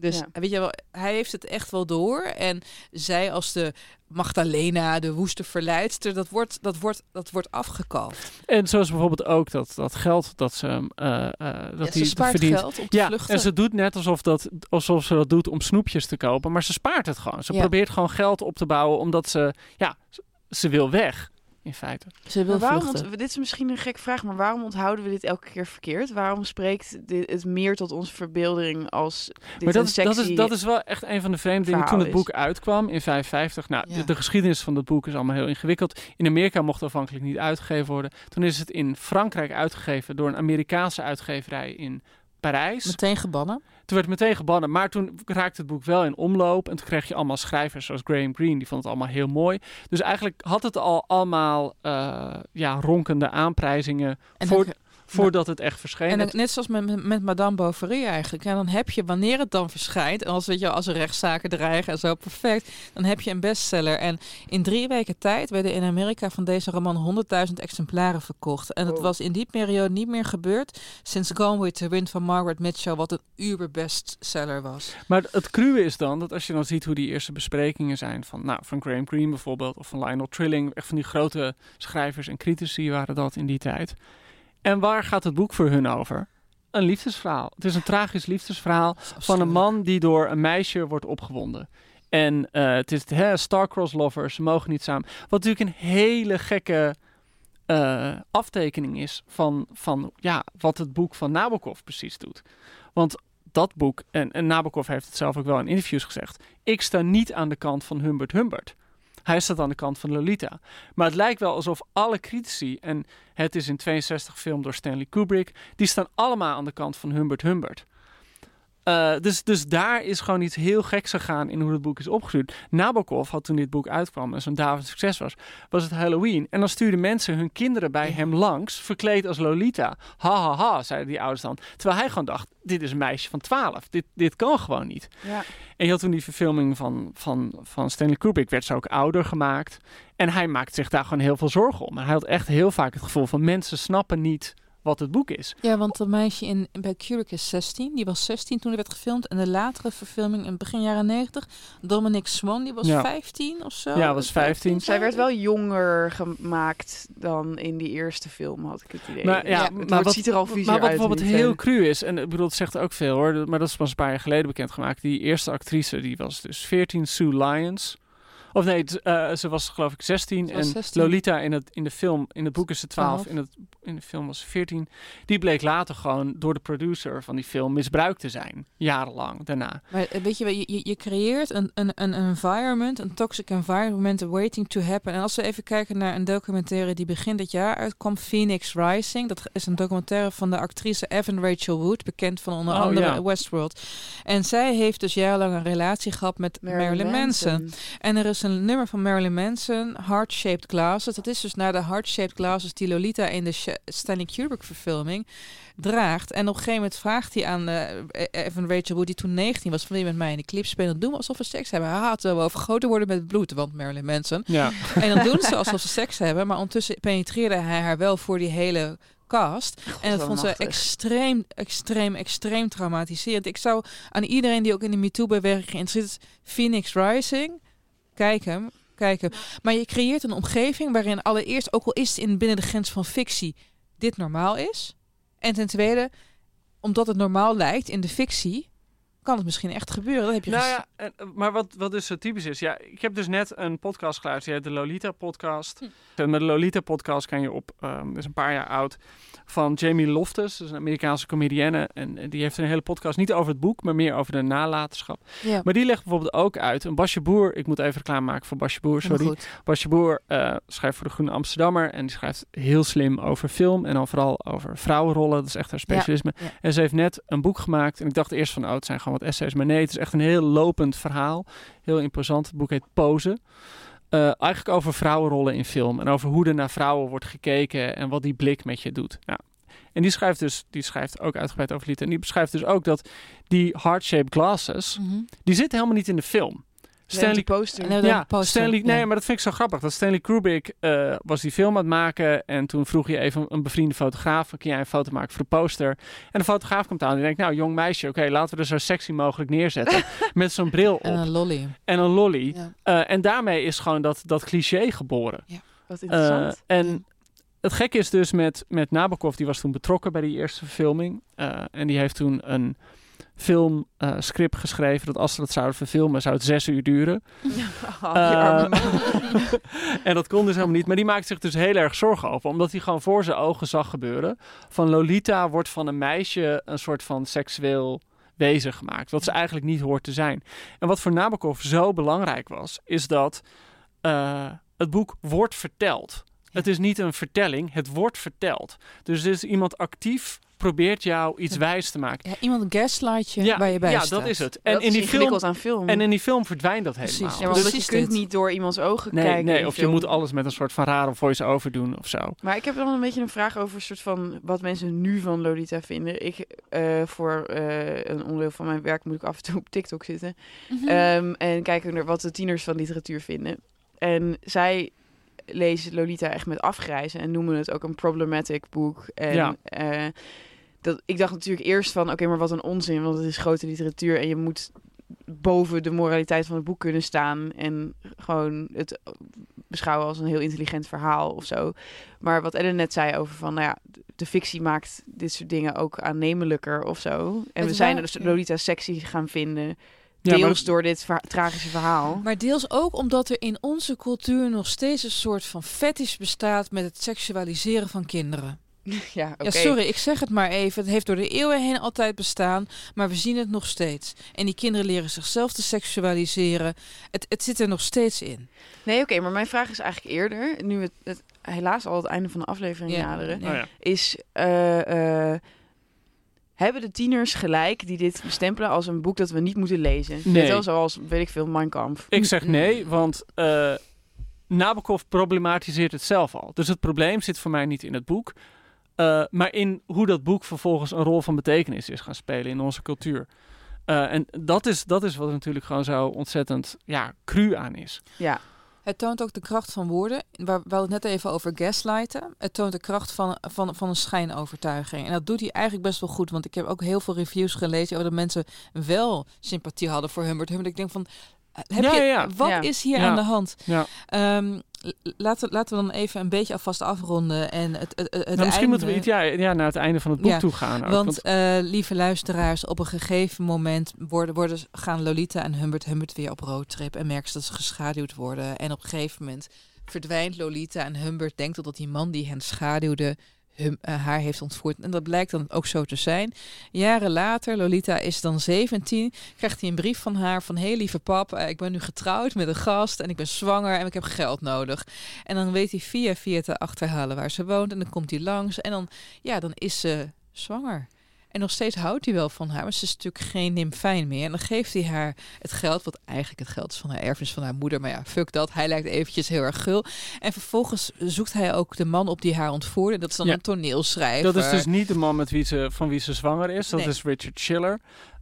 Dus Ja. weet je wel, hij heeft het echt wel door. En zij als de Magdalena, de woeste verleidster, dat wordt, dat wordt, dat wordt afgekalfd. En zoals bijvoorbeeld ook dat, dat geld dat ze, eh, eh, dat Ja, ze spaart verdient. geld om te Ja, vluchten. en ze doet net alsof, dat, alsof ze dat doet om snoepjes te kopen, maar ze spaart het gewoon. Ze Ja. probeert gewoon geld op te bouwen omdat ze, ja, ze wil weg, in feite. Ze wil waarom, vluchten. dit is misschien een gekke vraag, maar waarom onthouden we dit elke keer verkeerd? Waarom spreekt dit, het meer tot onze verbeelding als dit maar dat een is, dat, is, dat is wel echt een van de vreemde dingen. Toen het boek uitkwam in 55, nou, Ja. de, de geschiedenis van dat boek is allemaal heel ingewikkeld. In Amerika mocht het afhankelijk niet uitgegeven worden. Toen is het in Frankrijk uitgegeven door een Amerikaanse uitgeverij in Parijs. Meteen gebannen. Toen werd meteen gebannen, maar toen raakte het boek wel in omloop. En toen kreeg je allemaal schrijvers zoals Graham Greene, die vond het allemaal heel mooi. Dus eigenlijk had het al allemaal eh, ja, ronkende aanprijzingen En voor, voordat het echt verscheen. En dan, net zoals met, met Madame Bovary eigenlijk. En dan heb je, wanneer het dan verschijnt, en als, weet je, als er rechtszaken dreigen en zo, perfect, dan heb je een bestseller. En in drie weken tijd werden in Amerika van deze roman 100.000 exemplaren verkocht. En het Wow. was in die periode niet meer gebeurd sinds Gone with the Wind van Margaret Mitchell, wat een uber-bestseller was. Maar het cruwe is dan dat als je dan ziet hoe die eerste besprekingen zijn van, nou, van Graham Greene bijvoorbeeld, of van Lionel Trilling, echt van die grote schrijvers en critici waren dat in die tijd. En waar gaat het boek voor hun over? Een liefdesverhaal. Het is een tragisch liefdesverhaal van een man die door een meisje wordt opgewonden. En eh, het is hè, star-crossed lovers, ze mogen niet samen. Wat natuurlijk een hele gekke eh, aftekening is van, van ja, wat het boek van Nabokov precies doet. Want dat boek, en, en Nabokov heeft het zelf ook wel in interviews gezegd, ik sta niet aan de kant van Humbert Humbert. Hij staat aan de kant van Lolita. Maar het lijkt wel alsof alle critici, en het is in 62 film door Stanley Kubrick, die staan allemaal aan de kant van Humbert Humbert. Eh, dus, dus daar is gewoon iets heel geks gegaan in hoe het boek is opgestuurd. Nabokov had toen dit boek uitkwam en zo'n David succes was, was het Halloween. En dan stuurden mensen hun kinderen bij hem langs, verkleed als Lolita. Ha ha ha, zeiden die ouders dan. Terwijl hij gewoon dacht, dit is een meisje van 12. Dit, dit kan gewoon niet. Ja. En je had toen die verfilming van, van, van Stanley Kubrick, werd ze ook ouder gemaakt. En hij maakte zich daar gewoon heel veel zorgen om. En hij had echt heel vaak het gevoel van mensen snappen niet wat het boek is. Ja, want dat meisje in, bij Kubrick is 16. Die was 16 toen er werd gefilmd. En de latere verfilming in begin jaren 90, Dominic Swan, die was Ja. 15 of zo. Ja, was 15. Zij werd wel jonger gemaakt dan in die eerste film, had ik het idee. Maar, ja, Ja, het maar wat, ziet er al viezer maar wat uit bijvoorbeeld heel cru is, en ik bedoel, het zegt ook veel hoor, maar dat is pas een paar jaar geleden bekendgemaakt. Die eerste actrice, die was dus 14, Sue Lyons. Of nee, eh, ze was geloof ik 16. Ze was en 16. Lolita in, het, in de film, in het boek is ze 12, 12. in, het, in de film was ze 14. Die bleek later gewoon door de producer van die film misbruikt te zijn. Jarenlang daarna. Maar eh, weet je, wel, je, je- je creëert een, een, een environment, een toxic environment waiting to happen. En als we even kijken naar een documentaire die begin dit jaar uitkwam, Phoenix Rising. Dat is een documentaire van de actrice Evan Rachel Wood, bekend van onder Oh, andere ja. Westworld. En zij heeft dus jarenlang een relatie gehad met Marilyn, Manson. En er is een nummer van Marilyn Manson, Heart Shaped Glasses. Dat is dus naar de Heart Shaped Glasses die Lolita in de Stanley Kubrick verfilming draagt. En op een gegeven moment vraagt hij aan eh, Evan Rachel Wood, die toen 19 was, van je met mij in de clip spelen? Doen we alsof we seks hebben. Haha, terwijl we overgoten worden met bloed, want Marilyn Manson. Ja. En dan doen ze alsof ze seks hebben, maar ondertussen penetreerde hij haar wel voor die hele cast. en dat vond ze extreem, extreem, extreem traumatiserend. Ik zou aan iedereen die ook in de MeToo-beweging geïnteresseerd is, Phoenix Rising, kijk hem, kijk hem. Maar je creëert een omgeving waarin allereerst, ook al is het in binnen de grens van fictie, dit normaal is. En ten tweede, omdat het normaal lijkt in de fictie, kan het misschien echt gebeuren. Dat heb je Nou ja, eh, maar wat, wat dus zo typisch is. Ja, ik heb dus net een podcast geluisterd. Die heet de Lolita podcast. En met de Lolita podcast kan je op, dat is een paar jaar oud, van Jamie Loftus. Dat is een Amerikaanse comedienne. En eh, die heeft een hele podcast, niet over het boek, maar meer over de nalatenschap. ja. Maar die legt bijvoorbeeld ook uit, een Basje Boer, ik moet even reclame maken voor Basje Boer, sorry. Basje Boer eh, schrijft voor de Groene Amsterdammer en die schrijft heel slim over film en dan vooral over vrouwenrollen. Dat is echt haar specialisme. ja. En ze heeft net een boek gemaakt en ik dacht eerst van, oh, het zijn gewoon wat essays. Maar nee, het is echt een heel lopend verhaal. Heel imposant. Het boek heet Pose. Eh, eigenlijk over vrouwenrollen in film en over hoe er naar vrouwen wordt gekeken en wat die blik met je doet. Nou, en die schrijft dus, die schrijft ook uitgebreid over Lita. En die beschrijft dus ook dat die heart-shaped glasses, Mhm. die zitten helemaal niet in de film. Stanley poster. Dan ja, poster. Stanley, nee, Ja. maar dat vind ik zo grappig. Dat Stanley Kubrick eh, was die film aan het maken en toen vroeg je even een bevriende fotograaf, kun jij een foto maken voor de poster? En de fotograaf komt aan en denkt, nou jong meisje, oké, laten we er zo sexy mogelijk neerzetten met zo'n bril op En een lolly. en een lolly. Ja. Eh, en daarmee is gewoon dat, dat cliché geboren. Wat Eh, interessant. en het gekke is dus met, met Nabokov, die was toen betrokken bij die eerste verfilming. En die heeft toen een filmscript geschreven dat als ze dat zouden verfilmen, zou het zes uur duren. Oh, Eh, man. en dat kon dus helemaal niet. Maar die maakt zich dus heel erg zorgen over. Omdat hij gewoon voor zijn ogen zag gebeuren. Van Lolita wordt van een meisje een soort van seksueel wezen gemaakt. Wat ze eigenlijk niet hoort te zijn. En wat voor Nabokov zo belangrijk was, is dat eh, het boek wordt verteld. Het is niet een vertelling, het wordt verteld. Dus er is iemand actief probeert jou iets Ja. wijs te maken. Ja, iemand gaslight je waar je bij ja staat. dat is het. En in die film aan film. en in die film verdwijnt dat Precies. helemaal. ja, maar Dus- je kunt dit. niet door iemands ogen Nee, kijken. nee of je moet alles met een soort van rare voice-over doen of zo. Maar ik heb dan een beetje een vraag over soort van wat mensen nu van Lolita vinden. Ik eh, voor eh, een onderdeel van mijn werk moet ik af en toe op TikTok zitten. Ehm, en kijken naar wat de tieners van literatuur vinden. En zij lezen Lolita echt met afgrijzen en noemen het ook een problematic boek. En Ja. eh, dat, ik dacht natuurlijk eerst van, oké, maar wat een onzin, want het is grote literatuur en je moet boven de moraliteit van het boek kunnen staan en gewoon het beschouwen als een heel intelligent verhaal of zo. Maar wat Ellen net zei over van, nou ja, de fictie maakt dit soort dingen ook aannemelijker of zo. En we zijn dus Lolita sexy gaan vinden. Ja, Deels maar- door dit verha- tragische verhaal. Maar deels ook omdat er in onze cultuur nog steeds een soort van fetish bestaat met het seksualiseren van kinderen. ja, oké. Ja, sorry, ik zeg het maar even. Het heeft door de eeuwen heen altijd bestaan, maar we zien het nog steeds. En die kinderen leren zichzelf te seksualiseren. Het, het zit er nog steeds in. Nee, oké, maar mijn vraag is eigenlijk eerder, nu het, het helaas al het einde van de aflevering Ja. naderen. Oh ja. is eh, eh, hebben de tieners gelijk die dit bestempelen als een boek dat we niet moeten lezen? Nee. Net als zoals, weet ik veel, Mein Kampf. Ik zeg nee, want eh Nabokov problematiseert het zelf al. Dus het probleem zit voor mij niet in het boek, eh, maar in hoe dat boek vervolgens een rol van betekenis is gaan spelen in onze cultuur. Eh, en dat is, dat is wat er natuurlijk gewoon zo ontzettend ja, cru aan is. Ja, Het toont ook de kracht van woorden. Waar we het net even over gaslighten. Het toont de kracht van, van, van een schijnovertuiging. En dat doet hij eigenlijk best wel goed. Want ik heb ook heel veel reviews gelezen over dat mensen wel sympathie hadden voor Humbert Humbert. Ik denk van, heb Ja, je, ja. wat Ja. is hier Ja. aan de hand? Ja. Laten, laten we dan even een beetje alvast afronden. En het, het, het Nou, misschien moeten we iets, ja, ja, naar het einde van het boek Ja, toe gaan. ook, Want eh, lieve luisteraars, op een gegeven moment worden, worden, gaan Lolita en Humbert Humbert weer op roadtrip en merken ze dat ze geschaduwd worden. En op een gegeven moment verdwijnt Lolita en Humbert denkt dat die man die hen schaduwde hum, eh, haar heeft ontvoerd. En dat blijkt dan ook zo te zijn. Jaren later, Lolita is dan 17, krijgt hij een brief van haar van hey lieve pap, eh, ik ben nu getrouwd met een gast en ik ben zwanger en ik heb geld nodig. En dan weet hij via via te achterhalen waar ze woont en dan komt hij langs en dan, ja, dan is ze zwanger. En nog steeds houdt hij wel van haar, maar ze is natuurlijk geen nymfijn meer. En dan geeft hij haar het geld, wat eigenlijk het geld is van haar erfenis van haar moeder. Maar ja, fuck dat. Hij lijkt eventjes heel erg gul. En vervolgens zoekt hij ook de man op die haar ontvoerde. Dat is dan Ja. een toneelschrijver. Dat is dus niet de man met wie ze, van wie ze zwanger is. Dat Nee. is Richard Schiller.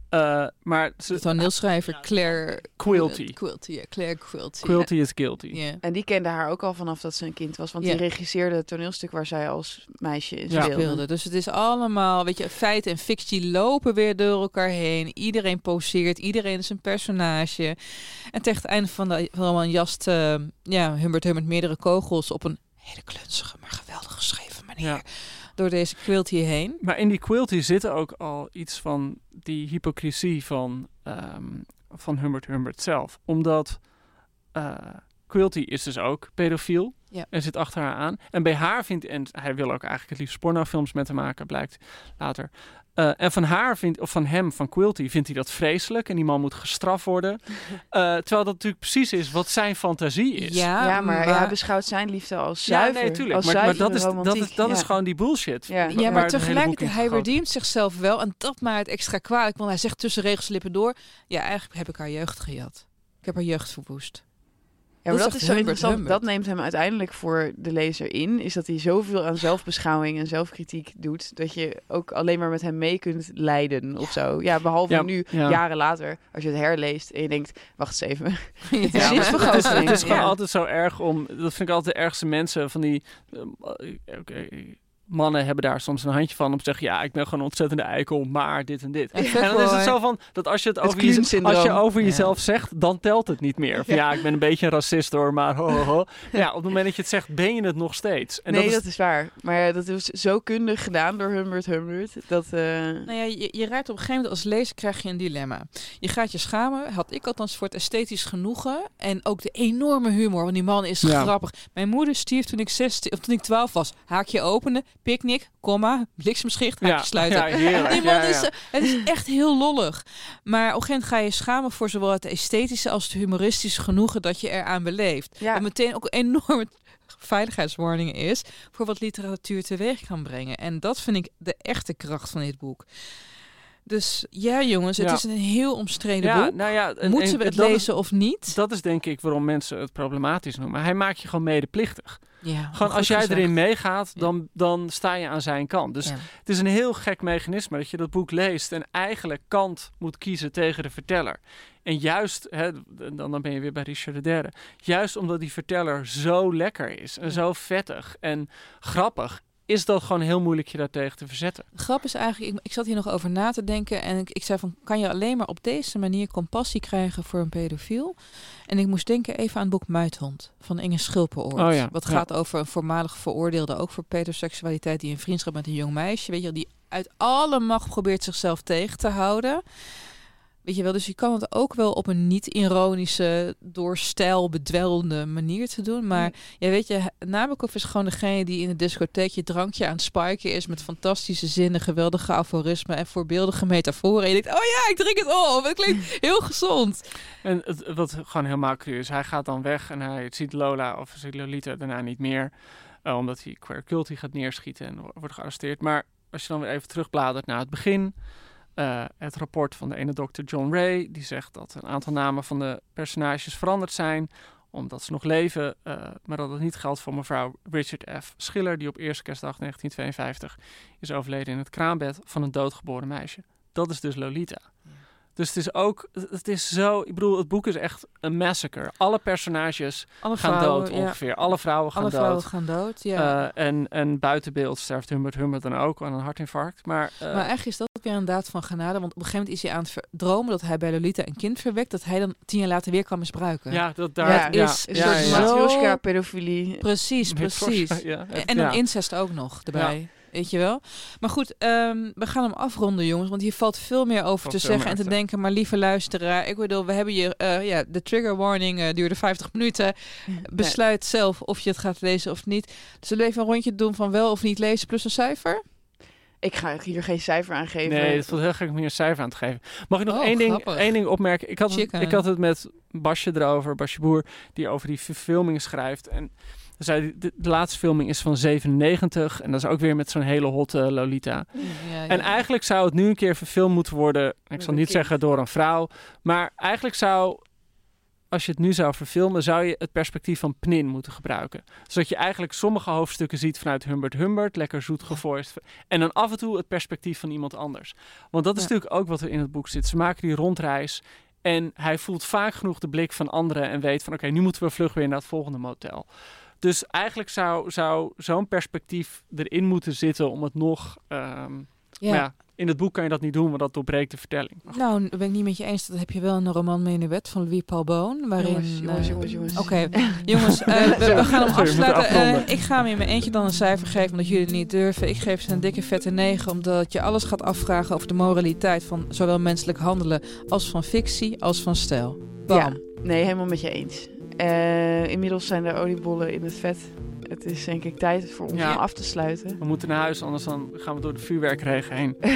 Eh, maar de ze, toneelschrijver Claire Quilty. Quilty, ja, Claire Quilty. Quilty is guilty. Ja. En die kende haar ook al vanaf dat ze een kind was. Want die regisseerde het toneelstuk waar zij als meisje in Ja. speelde. Dus het is allemaal, weet je, feit en fictie lopen weer door elkaar heen. Iedereen poseert, iedereen is een personage. En tegen het einde van de een jast, eh, ja, Humbert Humbert meerdere kogels op een hele klunzige, maar geweldig geschreven manier. Ja. Door deze quilty heen. Maar in die Quilty zit ook al iets van die hypocrisie van, ehm, van Humbert Humbert zelf. Omdat eh, Quilty is dus ook pedofiel Ja. en zit achter haar aan. En bij haar vindt, en hij wil ook eigenlijk het liefst pornofilms met haar maken, blijkt later. Eh, en van haar vindt, of van hem, van Quilty, vindt hij dat vreselijk. En die man moet gestraft worden. Eh, terwijl dat natuurlijk precies is wat zijn fantasie is. Ja, Ja, maar, hij beschouwt zijn liefde als zuiver. ja, nee, tuurlijk. Als Maar, maar dat, is, dat, is, dat is gewoon die bullshit. Ja. maar tegelijkertijd, hij redeemt zichzelf wel. En dat maakt het extra kwalijk. Want hij zegt tussen regelslippen door... Ja, eigenlijk heb ik haar jeugd gejat. Ik heb haar jeugd verwoest. Ja, maar Dat dat, is zo Humbert interessant. Humbert. Dat neemt hem uiteindelijk voor de lezer in. Is dat hij zoveel aan zelfbeschouwing en zelfkritiek doet. Dat je ook alleen maar met hem mee kunt leiden of zo. Ja, behalve Ja, nu, ja. jaren later, als je het herleest en je denkt, wacht eens even. Ja. Het is. Het is, het is gewoon altijd zo erg om. Dat vind ik altijd de ergste mensen van die. eh, oké, mannen hebben daar soms een handje van om te zeggen: ja, ik ben gewoon een ontzettende eikel, maar dit en dit. En En dan is het zo van dat als je het, Het over, je, als je over Ja. jezelf zegt, dan telt het niet meer. Van, ja. ik ben een beetje een racist hoor, maar ho, ho, ho. Ja, op het moment dat je het zegt, ben je het nog steeds. En nee, dat dat is, waar. Maar ja, dat is zo kundig gedaan door Humbert Humbert. Dat, eh, Nou ja, je, je raakt op een gegeven moment als lezer krijg je een dilemma. Je gaat je schamen, had ik althans voor het esthetisch genoegen. En ook de enorme humor, want die man is Ja. grappig. Mijn moeder stierf toen ik, 16, of toen ik 12 was. Haakje openen, picknick, komma, bliksemschicht, ja, sluiten. ja, heerlijk. Is, ja. eh, het is echt heel lollig. Maar op een gegeven moment ga je schamen voor zowel het esthetische als het humoristische genoegen dat je eraan beleeft. Ja. Wat meteen ook een enorme veiligheidswarning is voor wat literatuur teweeg kan brengen. En dat vind ik de echte kracht van dit boek. Dus ja, jongens, het Ja. is een heel omstreden Ja, boek. nou ja, en- Moeten en we het is- lezen of niet? Dat is denk ik waarom mensen het problematisch noemen. Hij maakt je gewoon medeplichtig. Ja, Gewoon als jij gezegd. erin meegaat, dan, dan sta je aan zijn kant. Dus Ja. het is een heel gek mechanisme dat je dat boek leest en eigenlijk kant moet kiezen tegen de verteller. En juist, hè, dan, dan ben je weer bij Richard de Derde. Juist omdat die verteller zo lekker is en zo vettig en grappig, is dat gewoon heel moeilijk je daartegen te verzetten. De grap is eigenlijk, ik, ik zat hier nog over na te denken en ik, ik zei van, kan je alleen maar op deze manier compassie krijgen voor een pedofiel? En ik moest denken even aan het boek Muithond van Inge Schulpenoort. Oh ja, wat ja. gaat over een voormalig veroordeelde, ook voor pedoseksualiteit, die een vriendschap met een jong meisje, weet je wel, die uit alle macht probeert zichzelf tegen te houden. Weet je wel, dus je kan het ook wel op een niet-ironische, door stijl bedwelmde manier te doen. Maar ja, weet je, Nabokov is gewoon degene die in de discotheek je drankje aan het spiken is met fantastische zinnen, geweldige aforismen en voorbeeldige metaforen. En je denkt, oh ja, ik drink het op. Het klinkt heel gezond. En het, wat gewoon heel makkelijk is, hij gaat dan weg en hij ziet Lola of ziet Lolita daarna niet meer. eh, omdat hij Queer Culty gaat neerschieten en wo- wordt gearresteerd. Maar als je dan weer even terugbladert naar het begin. Eh, het rapport van de ene dokter John Ray. Die zegt dat een aantal namen van de personages veranderd zijn. Omdat ze nog leven. eh, maar dat het niet geldt voor mevrouw Richard F. Schiller. Die op eerste kerstdag 1952 is overleden in het kraambed van een doodgeboren meisje. Dat is dus Lolita. Dus het is ook, het is zo, ik bedoel, het boek is echt een massacre. Alle personages Alle gaan vrouwen, dood ja. ongeveer. Alle vrouwen gaan Alle dood. vrouwen gaan dood, ja. Eh, en, en buiten beeld sterft Humbert Humbert dan ook aan een hartinfarct. Maar, eh, maar eigenlijk is dat ook weer een daad van genade. Want op een gegeven moment is hij aan het dromen dat hij bij Lolita een kind verwekt. Dat hij dan tien jaar later weer kan misbruiken. ja, dat daar Ja, ja, is Een ja, soort ja, ja. zo- matryoshka-pedofilie. Precies, precies. Ja, En ja. dan incest ook nog erbij. Weet je wel? Maar goed, ehm, we gaan hem afronden, jongens. Want hier valt veel meer over Valt te zeggen en te denken. Maar lieve luisteraar, ik bedoel, we hebben je... eh, ja, de trigger warning eh, duurde 50 minuten. Besluit zelf of je het gaat lezen of niet. Zullen we even een rondje doen van wel of niet lezen plus een cijfer? Ik ga hier geen cijfer aan geven. Nee, het voelt heel gek om hier een cijfer aan te geven. Mag ik nog Oh, één, ding, één ding opmerken? Ik had, het, ik had het met Basje erover, Basje Boer, die over die verfilming schrijft. En zei, de, de laatste filming is van 97 en dat is ook weer met zo'n hele hotte Lolita. Ja, En ja. eigenlijk zou het nu een keer verfilmd moeten worden, ik Met zal niet kind. zeggen door een vrouw, maar eigenlijk zou, als je het nu zou verfilmen, zou je het perspectief van Pnin moeten gebruiken. Zodat je eigenlijk sommige hoofdstukken ziet vanuit Humbert Humbert, lekker zoet gevoiced, en dan af en toe het perspectief van iemand anders. Want dat is natuurlijk ook wat er in het boek zit. Ze maken die rondreis en hij voelt vaak genoeg de blik van anderen en weet van oké, nu moeten we vlug weer naar het volgende motel. Dus eigenlijk zou, zou zo'n perspectief erin moeten zitten om het nog... ehm, Ja. maar ja, in het boek kan je dat niet doen, want dat doorbreekt de vertelling. Nou, dat ben ik niet met je eens. Dat heb je wel in een roman Menuet van Louis Paul Boon. Waarin, Jongens, jongens, eh, jongens, jongens. Oké, jongens, eh, we, we gaan hem afsluiten. Eh, ik ga hem in mijn eentje dan een cijfer geven, omdat jullie het niet durven. Ik geef ze een dikke vette 9, omdat je alles gaat afvragen over de moraliteit van zowel menselijk handelen als van fictie, als van stijl. Bam. Ja, nee, helemaal met je eens. Eh, inmiddels zijn er oliebollen in het vet. Het is denk ik tijd voor ons Ja. om af te sluiten. We moeten naar huis, anders dan gaan we door de vuurwerkregen heen.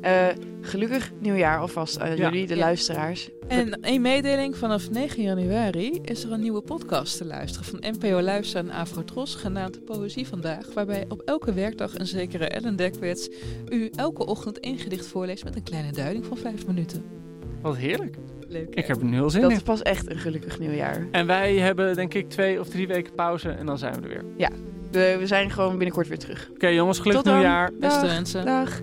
Eh, gelukkig nieuwjaar alvast aan Ja. jullie, de Ja. luisteraars. En een mededeling, vanaf 9 januari is er een nieuwe podcast te luisteren van NPO Luister en Afrotros, genaamd Poëzie Vandaag, waarbij op elke werkdag een zekere Ellen Dekwits u elke ochtend één gedicht voorleest met een kleine duiding van 5 minuten. Wat heerlijk. Leuk. Ik heb er nu heel zin Dat in. is pas echt een gelukkig nieuwjaar. En wij hebben denk ik twee of drie weken pauze en dan zijn we er weer. We, we zijn gewoon binnenkort weer terug. Oké jongens, gelukkig Tot dan. nieuwjaar. Beste Dag. mensen. Dag.